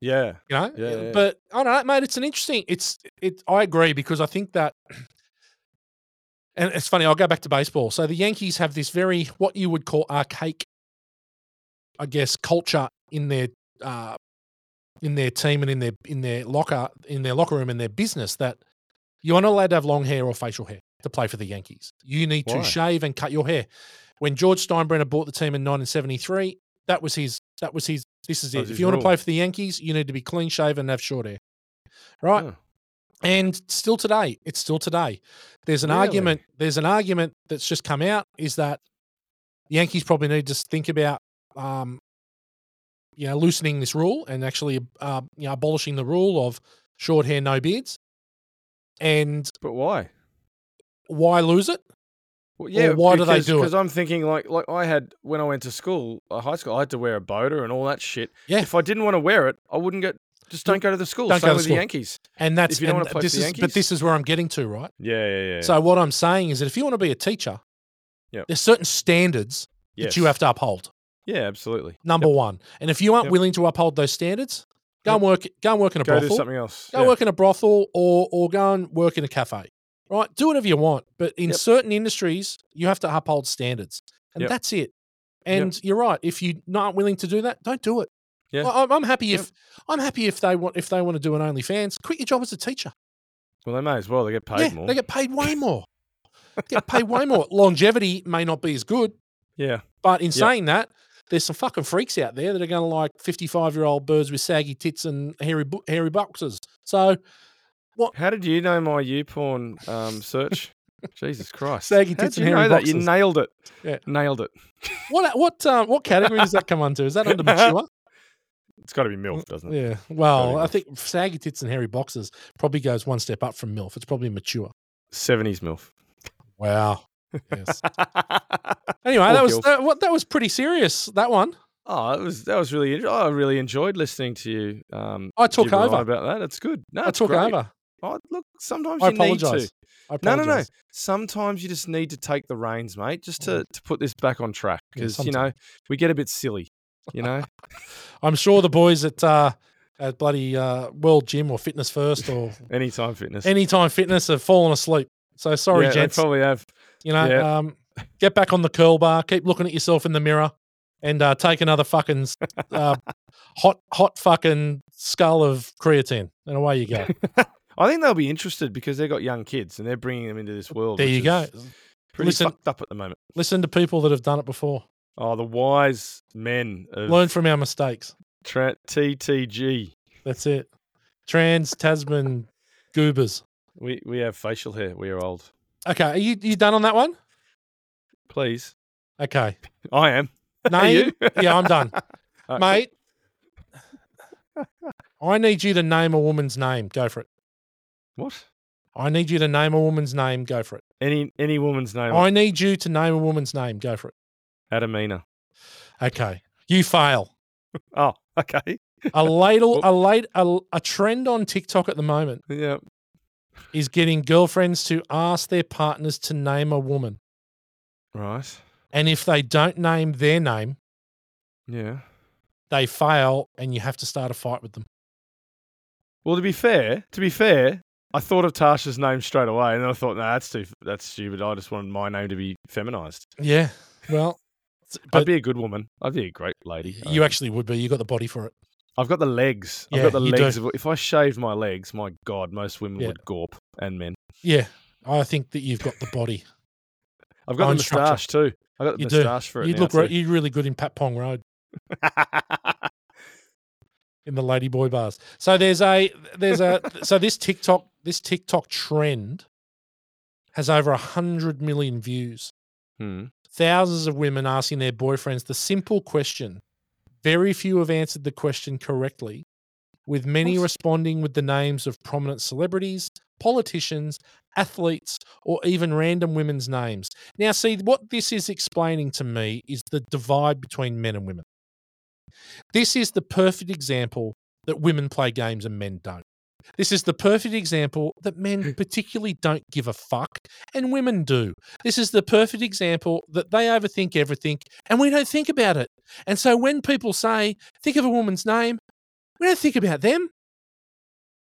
yeah, you know. Yeah, yeah. But I don't know, mate. It's an interesting. It's it. I agree because I think that, *clears throat* and it's funny. I'll go back to baseball. So the Yankees have this very what you would call archaic, I guess, culture in their uh, in their team and in their in their locker in their locker room and their business that you're not allowed to have long hair or facial hair to play for the Yankees. You need to shave and cut your hair. When George Steinbrenner bought the team in 1973, that was his. That was his. This is it. If you want to play for the Yankees, you need to be clean shaven and have short hair. Right. Huh. And still today, it's still today. There's an Really? argument. There's an argument that's just come out is that the Yankees probably need to think about, um, you know, loosening this rule and actually, uh, you know, abolishing the rule of short hair, no beards. And But why? why lose it? Well, yeah, why do they do it? Because I'm thinking like like I had when I went to school, uh, high school, I had to wear a boater and all that shit. Yeah. If I didn't want to wear it, I wouldn't get. Just don't go to the school. Don't Same go to with school. the Yankees. And that's If you don't and wanna play this the is, but this is where I'm getting to, right? Yeah, yeah, yeah. So what I'm saying is that if you want to be a teacher, Yep. there's certain standards that you have to uphold. Yeah, absolutely. Number one, and if you aren't Yep. willing to uphold those standards, go and work. Go and work in a Go do brothel. something else. Go yeah. work in a brothel, or or go and work in a cafe. Right? Do whatever you want, but in Yep. certain industries, you have to uphold standards, and Yep. that's it. And you're right. If you're not willing to do that, don't do it. Yeah. I- I'm, I'm happy Yep. if I'm happy if they want if they want to do an OnlyFans. Quit your job as a teacher. Well, they may as well. They get paid yeah, more. they get paid way *laughs* more. get paid way more. Longevity may not be as good, yeah. but in Yep. saying that, there's some fucking freaks out there that are going to like 55 year old birds with saggy tits and hairy hairy boxes. So what? How did you know my YouPorn um, search? Jesus Christ. Saggy How tits did and you hairy that? You nailed it. Yeah. Nailed it. what what um, what category does that come under? Is that under *laughs* mature? It's got to be MILF, doesn't it? Yeah. Well, I think saggy tits and hairy boxes probably goes one step up from MILF. It's probably mature. 70s MILF. Wow. Yes. *laughs* Anyway, that was that, what that was pretty serious. That one. Oh, that was that was really. in- I really enjoyed listening to you. Um, I took over. about that. It's good. No, I took great. over. Oh, look, sometimes I you need to. I apologize. No, no, no. Sometimes you just need to take the reins, mate, just to, to put this back on track Yeah, because you know we get a bit silly. You know, *laughs* I'm sure the boys at uh, at bloody uh, World Gym or Fitness First or *laughs* anytime fitness. Anytime Fitness have fallen asleep. So sorry, yeah, they gents. probably have. You know, Yeah. um, get back on the curl bar. Keep looking at yourself in the mirror. and uh, take another fucking uh, *laughs* hot hot fucking skull of creatine, and away you go. *laughs* I think they'll be interested because they've got young kids and they're bringing them into this world. there you go. Pretty Listen- fucked up at the moment. Listen to people that have done it before. Oh, the wise men of Learn from our mistakes. tra- TTG. That's it. Trans Tasman goobers. We we have facial hair. We are old. Okay, are you you done on that one? Please, Okay, I am. *laughs* Name. you? *laughs* yeah, I'm done, *laughs* mate. I need you to name a woman's name. Go for it. What? I need you to name a woman's name. Go for it. Any any woman's name? I need you to name a woman's name. Go for it. Adamina. Okay, you fail. Oh, okay. A ladle, a late, a, a trend on TikTok at the moment Yeah. Is getting girlfriends to ask their partners to name a woman, Right. and if they don't name their name, Yeah. they fail, and you have to start a fight with them. Well, to be fair, to be fair, I thought of Tasha's name straight away, and then I thought, no, that's too that's stupid. I just wanted my name to be feminized. Yeah, well, *laughs* I'd be a good woman. I'd be a great lady. You actually would be. You got the body for it. I've got the legs. I've Yeah, got the do. legs. Of, if I shaved my legs, my God, most women Yeah. would gawp and men. Yeah, I think that you've got the body. I've got the moustache too. I got the You do. moustache for it. You'd look re- you're really good in Patpong Road *laughs* in the Ladyboy bars. So there's a there's a *laughs* so this TikTok this TikTok trend has over a hundred million views. Hmm. Thousands of women asking their boyfriends the simple question. Very few have answered the question correctly, with many responding with the names of prominent celebrities, politicians, athletes, or even random women's names. Now, see, what this is explaining to me is the divide between men and women. This is the perfect example that women play games and men don't. This is the perfect example that men mm. particularly don't give a fuck and women do. This is the perfect example that they overthink everything and we don't think about it. And so when people say, think of a woman's name, we don't think about them.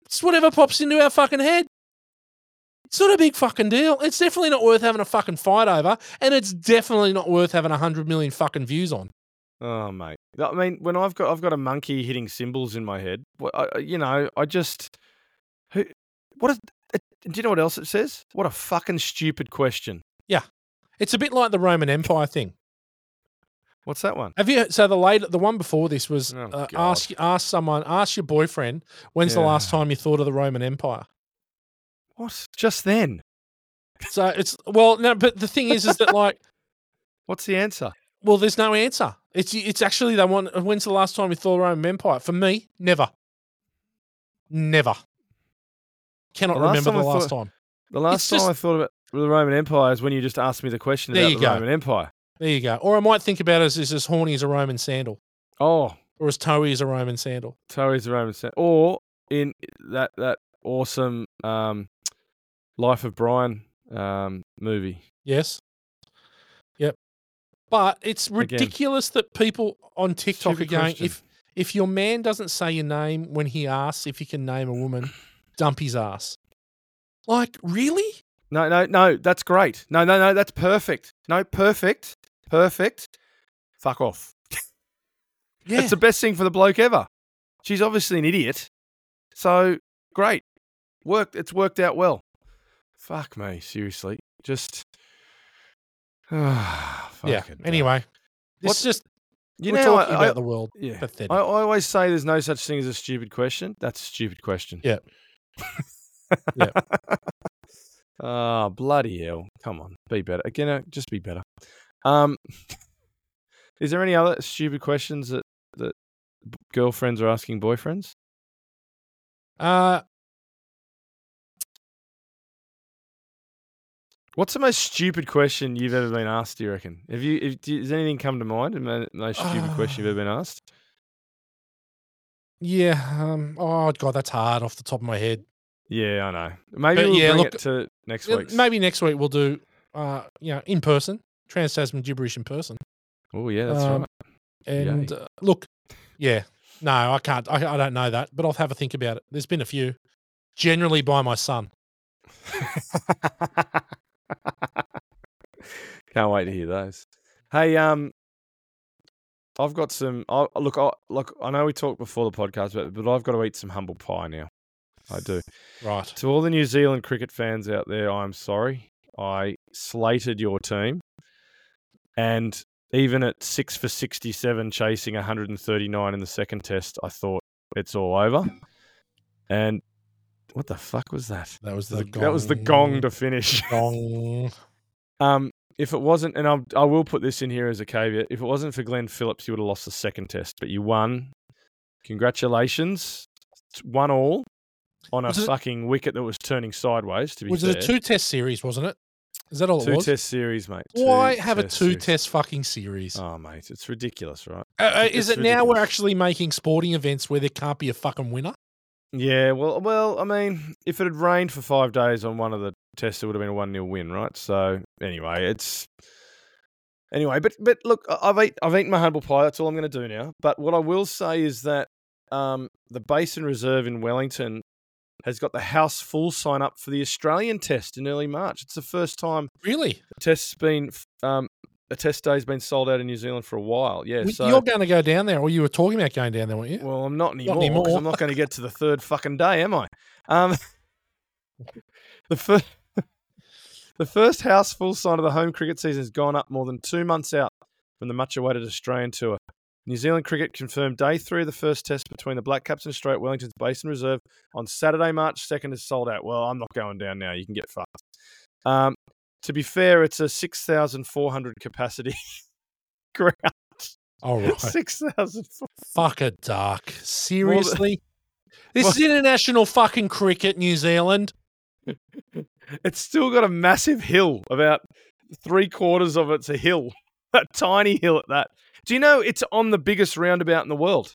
It's whatever pops into our fucking head. It's not a big fucking deal. It's definitely not worth having a fucking fight over, and it's definitely not worth having a hundred million fucking views on. Oh mate, I mean, when I've got I've got a monkey hitting cymbals in my head. What I, you know, I just who what is, it, do you know what else it says? What a fucking stupid question. Yeah, it's a bit like the Roman Empire thing. What's that one? Have you? So the later, the one before this was Oh, uh, ask ask someone, ask your boyfriend, when's the last time you thought of the Roman Empire? What? Just then? So it's well, no, but the thing is, is that like, *laughs* What's the answer? well, there's no answer. It's it's actually they want. When's the last time you thought Roman Empire? For me, never, never. Cannot The remember the I last thought- time. The last time just- I thought about with the Roman Empire is when you just asked me the question about the go. Roman Empire. There you go. Or I might think about it as, as as horny as a Roman sandal, Oh, or as toey as a Roman sandal. Tories a Roman Sen- or in that that awesome um, Life of Brian um, movie. Yes. Yep. But it's Again. ridiculous that people on TikTok are going, question. if if your man doesn't say your name when he asks if he can name a woman, *clears throat* dump his ass. Like, really? No, no, no, that's great. No, no, no, that's perfect. No, perfect, perfect. Fuck off. *laughs* Yeah. It's the best thing for the bloke ever. She's obviously an idiot. So great. Worked it's worked out well. Fuck me, seriously. Just yeah. fucking. Anyway, is just you we're know talking I, about the world. Yeah. Pathetic. I, I always say there's no such thing as a stupid question. That's a stupid question. Yeah. *laughs* Yeah. Ah, bloody hell. Come on. Be better. Again, uh, just be better. Um *laughs* Is there any other stupid questions that that girlfriends are asking boyfriends? uh, What's the most stupid question you've ever been asked? Do you reckon? Have you? If, does anything come to mind? The most stupid question you've ever been asked? *sighs* yeah. Um, oh god, that's hard off the top of my head. Yeah, I know. Maybe But we'll yeah, bring look, it to next week's. Maybe next week we'll do, uh, you know, in person, Trans Tasman gibberish in person. Oh yeah, that's Um, right. And uh, look, yeah, no, I can't. I, I don't know that, but I'll have a think about it. There's been a few, generally by my son. *laughs* *laughs* Can't wait to hear those. Hey, um, I've got some. I, look, I, look. I know we talked before the podcast, but but I've got to eat some humble pie now. I do. Right. To all the New Zealand cricket fans out there, I'm sorry. I slated your team, and even at six for 67, chasing 139 in the second test, I thought it's all over. And what the fuck was that? That was the that was the gong to finish. *laughs* gong. Um, if it wasn't, and I'll, I will put this in here as a caveat, if it wasn't for Glenn Phillips, you would have lost the second test, but you won. Congratulations. It's one all on a it- fucking wicket that was turning sideways, to be Was fair. it a two test series, wasn't it? Is that all Two it was? test series, mate. Why have a two series. test fucking series? Oh, mate, it's ridiculous, right? Uh, uh, *laughs* is it now we're actually making sporting events where there can't be a fucking winner? Yeah, well, well, I mean, if it had rained for five days on one of the tests, it would have been a one 0 win, right? So anyway, it's anyway. But but look, I've eat, I've eaten my humble pie. That's all I'm going to do now. But what I will say is that um, the Basin Reserve in Wellington has got the house full sign up for the Australian test in early March. It's the first time Really? the test's been um, a test day's been sold out in New Zealand for a while. Yeah, We- so You're going to go down there, or you were talking about going down there, weren't you? well, I'm not anymore. anymore. 'cause I'm not going to get to the third fucking day, am I? Um, *laughs* the first, *laughs* the first house full sign of the home cricket season has gone up more than two months out from the much-awaited Australian tour. New Zealand cricket confirmed day three of the first test between the Black Caps and Australia at Wellington's Basin Reserve on Saturday, March 2nd is sold out. Well, I'm not going down now. You can get fucked. Um, to be fair, it's a 6,400 capacity *laughs* ground. All *laughs* right. 6,000. Fuck a duck. Seriously? *laughs* this is international fucking cricket, New Zealand. It's still got a massive hill. About three quarters of it's a hill, a tiny hill at that. Do you know it's on the biggest roundabout in the world?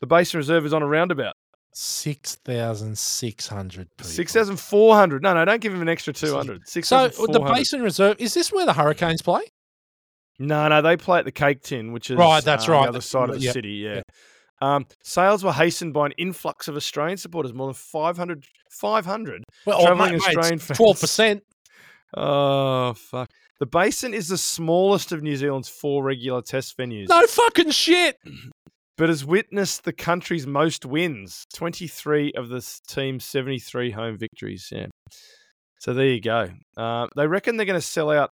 The Basin Reserve is on a roundabout. 6,600 people. 6,400. No, no, don't give him an extra 200. So, the Basin Reserve, is this where the Hurricanes play? No, no, they play at the Cake Tin, which is Right, that's uh, right. the other side of the Yeah, city. Yeah. Um, sales were hastened by an influx of Australian supporters, more than 500. 500 Well, Travelling mate, mate, Australian it's fans. 12%. Oh, fuck. The Basin is the smallest of New Zealand's four regular test venues, No fucking shit. But has witnessed the country's most wins 23 of the team's 73 home victories. Yeah. So there you go. Uh, they reckon they're going to sell out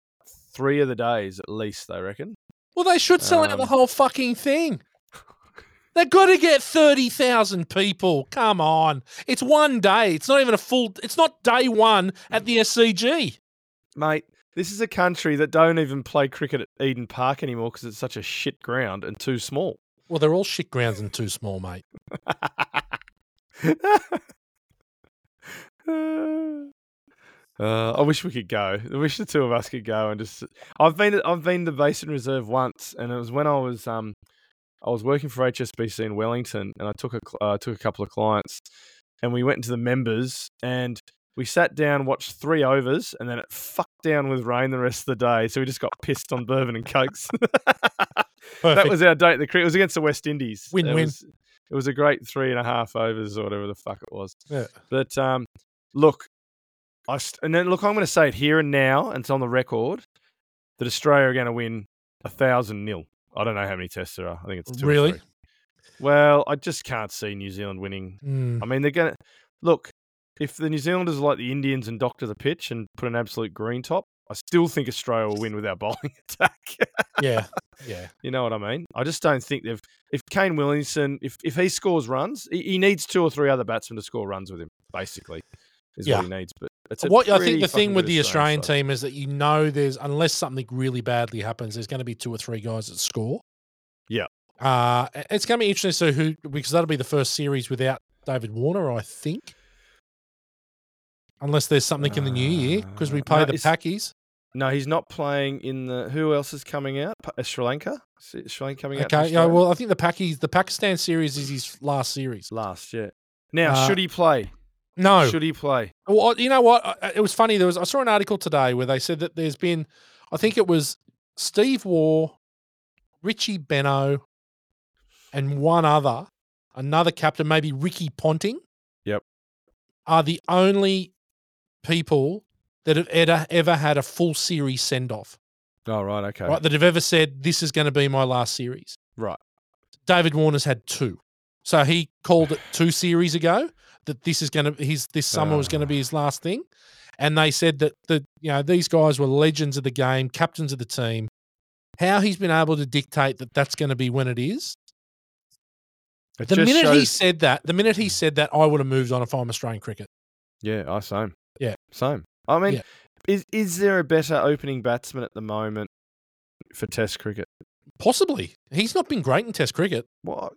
three of the days at least, they reckon. Well, they should sell out the Um, whole fucking thing. They've got to get 30,000 people. Come on. It's one day. It's not even a full, it's not day one at the SCG. Mate, this is a country that don't even play cricket at Eden Park anymore because it's such a shit ground and too small. Well, they're all shit grounds and too small, mate. *laughs* Uh, I wish we could go. I wish the two of us could go and just. I've been I've been to Basin Reserve once, and it was when I was um I was working for HSBC in Wellington, and I took a uh, took a couple of clients, and we went into the members, and we sat down, watched three overs, and then it fucked down with rain the rest of the day, so we just got pissed on bourbon and cokes. *laughs* that was our date. The cricket it was against the West Indies. It Win-win. was- It was a great three and a half overs or whatever the fuck it was. Yeah. But um, look, I st- and then look, I'm going to say it here and now, and it's on the record that Australia are going to win a thousand nil. I don't know how many tests there are. I think it's two Really? Well, I just can't see New Zealand winning. Mm. I mean, they're going to look. If the New Zealanders are like the Indians and doctor the pitch and put an absolute green top, I still think Australia will win with our *laughs* bowling attack. Yeah. Yeah. You know what I mean? I just don't think they've. If Kane Williamson, if if he scores runs, he, he needs two or three other batsmen to score runs with him. Basically, is Yeah. what he needs. But it's a What I think the thing with the Australian side. team is that you know there's unless something really badly happens, there's going to be two or three guys that score. Yeah. Uh it's going to be interesting to see who because that'll be the first series without David Warner, I think. Unless there's something in the new year because we Uh, play no, the Packies. No, he's not playing in the. Who else is coming out? Uh, Sri Lanka. Is Sri Lanka coming out? Okay, yeah. Well, I think the Packies, the Pakistan series is his last series. last yeah. Now, Uh, should he play? No, Should he play? Well, you know what? It was funny. There was I saw an article today where they said that there's been, I think it was Steve Waugh, Richie Benaud, and one other, another captain, maybe Ricky Ponting. Yep. Are the only people that have ever ever had a full series send off. Oh, right. Okay. right? That have ever said this is going to be my last series. Right. David Warner's had two, so he called it two series ago that this is going to his this summer was going to be his last thing, and they said that the you know these guys were legends of the game, captains of the team. How he's been able to dictate that that's going to be when it is. It The minute he said that, the minute he said that, I would have moved on if I'm Australian cricket. Yeah, I same. Same. I mean, Yeah. is is there a better opening batsman at the moment for Test cricket? Possibly, he's not been great in Test cricket. Well,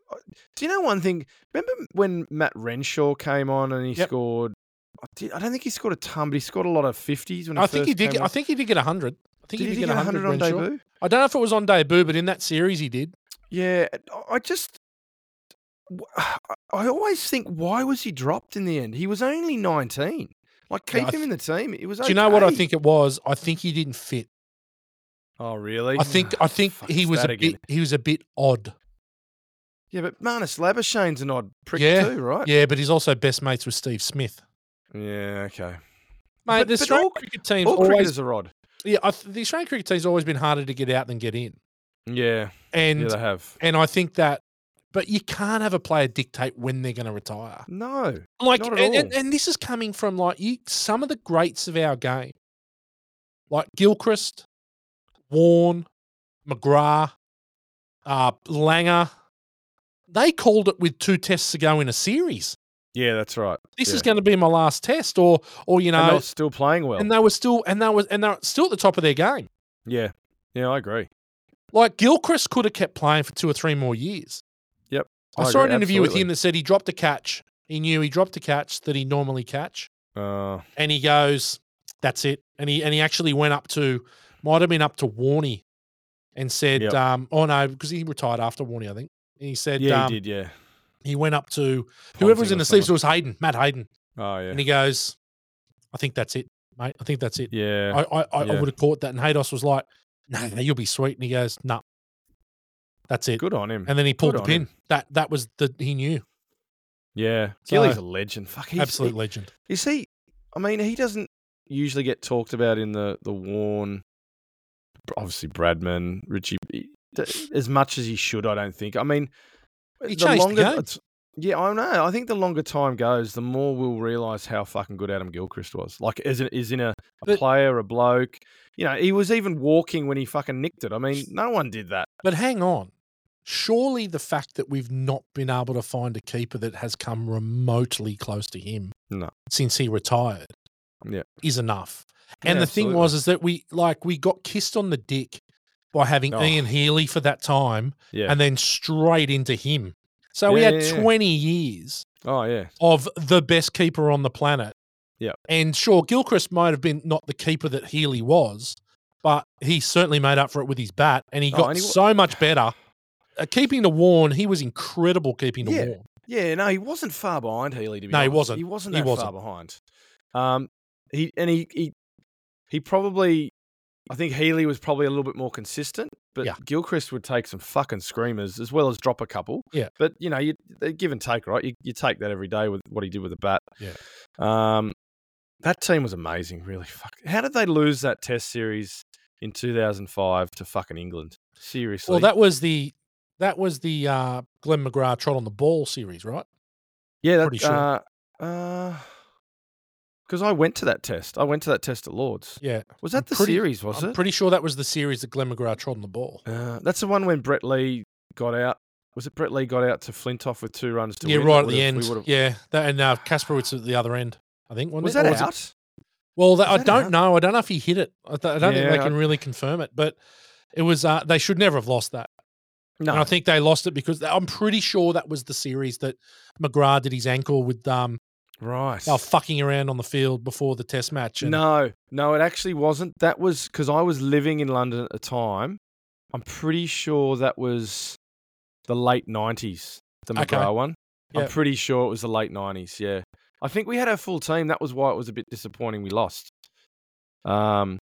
do you know one thing? Remember when Matt Renshaw came on and he Yep. scored? I, don't think he scored a ton, but he scored a lot of fifties when he I think he did. Get, I think he did get hundred. I think Did he he did get get hundred 100 on debut? I don't know if it was on debut, but in that series he did. Yeah, I just. *sighs* I always think, why was he dropped in the end? He was only 19. Like, Yeah, keep I him in the team. It was Do you know what I think it was? I think he didn't fit. Oh, really? I think I think he was a again. bit he was a bit odd. Yeah, but Marnus Labuschagne's an odd prick Yeah, too, right? Yeah, but he's also best mates with Steve Smith. Yeah, okay. Mate, But- the Australian cricket team's All always cricketers are odd. yeah. I th- the Australian cricket team's always been harder to get out than get in, Yeah, and yeah, they have. and I think that. But you can't have a player dictate when they're going to retire. No. Like, and, and, and this is coming from like you, some of the greats of our game, like Gilchrist, Warne, McGrath, uh, Langer. They called it with two tests to go in a series. Yeah, that's right. This Yeah. is going to be my last test, or or you and know, they're still playing well. and they were still and they was and they're still at the top of their game. yeah, yeah, I agree. Like Gilchrist could have kept playing for two or three more years. I, I saw agree, an interview with him that said he dropped a catch. He knew he dropped a catch that he normally catch. Uh, and he goes, "That's it." And he and he actually went up to, might have been up to Warney, and said, Yep. um, "Oh no," because he retired after Warney, I think. And he said, yeah, um, he did. Yeah. he went up to whoever was in the sleeves. It was Hayden, Matt Hayden, Oh yeah. and he goes, "I think that's it, mate. I think that's it. yeah. I I, I, I would have caught that." And Haydos was like, "No, no, you'll be sweet." And he goes, "No, that's it." Good on him. And then he pulled Good the pin. him. That that was the he knew. yeah. So- Gilly's a legend. Fuck, he's, Absolute he- legend. You see, I mean, he doesn't usually get talked about in the the Warne. Obviously, Bradman, Richie, as much as he should. I don't think. I mean, He the changed the. Yeah, I know. I think the longer time goes, the more we'll realise how fucking good Adam Gilchrist was. Like, as in, is in a, a But- player, a bloke. You know, he was even walking when he fucking nicked it. I mean, no one did that. But hang on. Surely the fact that we've not been able to find a keeper that has come remotely close to him No. since he retired Yeah. is enough. And Yeah, the thing absolutely. was is that we like we got kissed on the dick by having Oh. Ian Healy for that time Yeah. and then straight into him. So we had yeah, yeah. 20 years oh yeah. of the best keeper on the planet. Yeah. And sure, Gilchrist might have been not the keeper that Healy was, but he certainly made up for it with his bat, and he Oh, got and he so much better. Uh, keeping the Warne, he was incredible keeping the Yeah. Warne. Yeah, no, he wasn't far behind Healy. To be No, he wasn't. He wasn't He that wasn't. far behind. Um, he and he he he probably. I think Healy was probably a little bit more consistent, but Yeah. Gilchrist would take some fucking screamers as well as drop a couple. Yeah. But you know, you give and take, right? You you take that every day with what he did with the bat. Yeah. Um, that team was amazing. Really, fuck. How did they lose that Test series in 2005 to fucking England? Seriously. Well, that was the that was the uh, Glenn McGrath trot on the ball series, right? Yeah, that, Pretty sure. Uh, uh, because I went to that test. I went to that test at Lords. Yeah, Was that I'm the pretty- series? Was I'm it? pretty sure that was the series that Glenn McGrath trod on the ball. uh, that's the one when Brett Lee got out. Was it Brett Lee got out to Flintoff with two runs to yeah, win? right at the end. we Yeah, that, and uh, Kasprowicz at the other end. I think Was it? that Or was it- out? Well, that, I don't out? know. I don't know if he hit it. I, th- I don't think they I- can really confirm it, but it was. Uh, they should never have lost that. No. And I think they lost it because I'm pretty sure that was the series that McGrath did his ankle with. Um, right. they were fucking around on the field before the Test match. And No, no, it actually wasn't. That was because I was living in London at the time. I'm pretty sure that was the late 90s, the Okay. McGrath one. Yep. I'm pretty sure it was the late 90s, yeah. I think we had our full team. That was why it was a bit disappointing we lost. Um,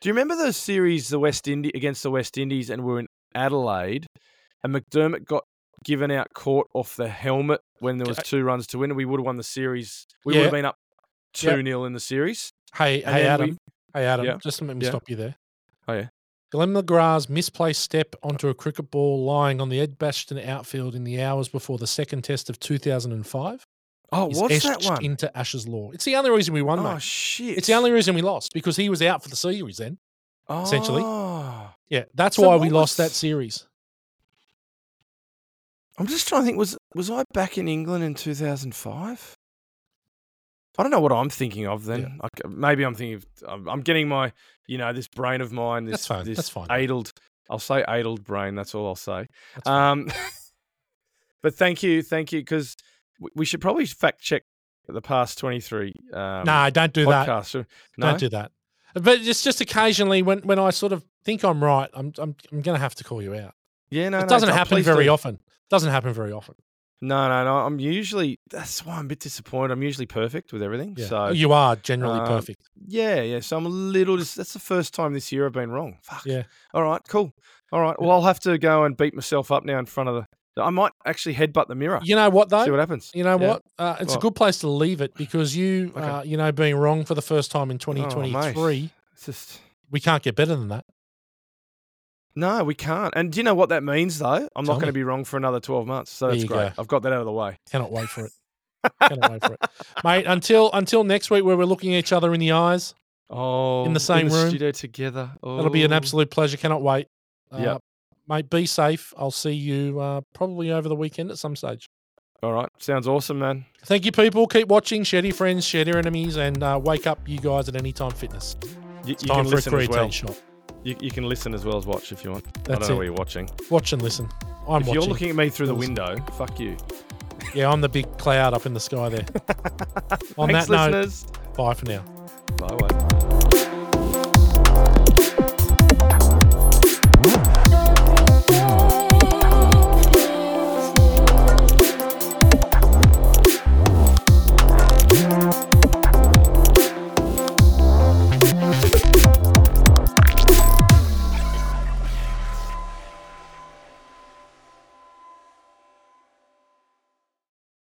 do you remember the series the West Indi- against the West Indies and we're in Adelaide and McDermott got given out caught off the helmet when there was two runs to win we would have won the series. We Yeah. would have been up Yep. 2 0 in the series. hey, And hey, Adam. we- hey, Adam. Yeah. Just let me Yeah. stop you there. Oh, yeah. Glenn McGrath's misplaced step onto a cricket ball lying on the Ed Edgbaston outfield in the hours before the second test of 2005 Oh, what's that one? into Ashes law. It's the only reason we won, oh mate. shit! It's the only reason we lost because he was out for the series then. essentially. Oh. Yeah, that's So why we lost that series. I'm just trying to think. Was was I back in England in 2005? I don't know what I'm thinking of then. Yeah. Like, maybe I'm thinking. Of, I'm, I'm getting my, you know, this brain of mine. This, That's fine, This that's fine, mate. Addled. I'll say addled brain. That's all I'll say. Um, *laughs* but thank you, thank you, because we should probably fact check the past 23. Um, no, don't do that. No? Don't do that. But it's just occasionally when, when I sort of think I'm right, I'm I'm, I'm going to have to call you out. Yeah, no, it no, doesn't no, happen very do. often. Doesn't happen very often. No, no, no. I'm usually. That's why I'm a bit disappointed. I'm usually perfect with everything. Yeah. So you are generally uh, perfect. Yeah, yeah. So I'm a little. Dis- that's the first time this year I've been wrong. Fuck. Yeah. All right. Cool. All right. Well, I'll have to go and beat myself up now in front of the. I might actually headbutt the mirror. You know what though? See what happens. You know Yeah. what? Uh, it's a good place to leave it because you, Okay. Oh, uh, you know, being wrong for the first time in 2023, It's just we can't get better than that. No, we can't. And do you know what that means though? I'm Tell not going to be wrong for another 12 months. So that's great. go. I've got that out of the way. Cannot wait for it. *laughs* Cannot wait for it, mate. Until until next week, where we're looking each other in the eyes. Oh, in the same room. studio together. That'll be an Oh. absolute pleasure. Cannot wait. Uh, Yep. Mate, be safe. I'll see you uh, probably over the weekend at some stage. All right. Sounds awesome, man. Thank you, people. Keep watching. Share your friends, share your enemies, and uh, wake up, you guys, at any time fitness. You, It's you time can for a creatine well. shot. You, you can listen as well as watch if you want. I don't know it. where you're watching. Watch and listen. I'm watching. if watching. you're looking at me through the Listen. window, fuck you. yeah, I'm the big cloud up in the sky there. *laughs* On Thanks, that note, listeners. bye for now. Bye bye.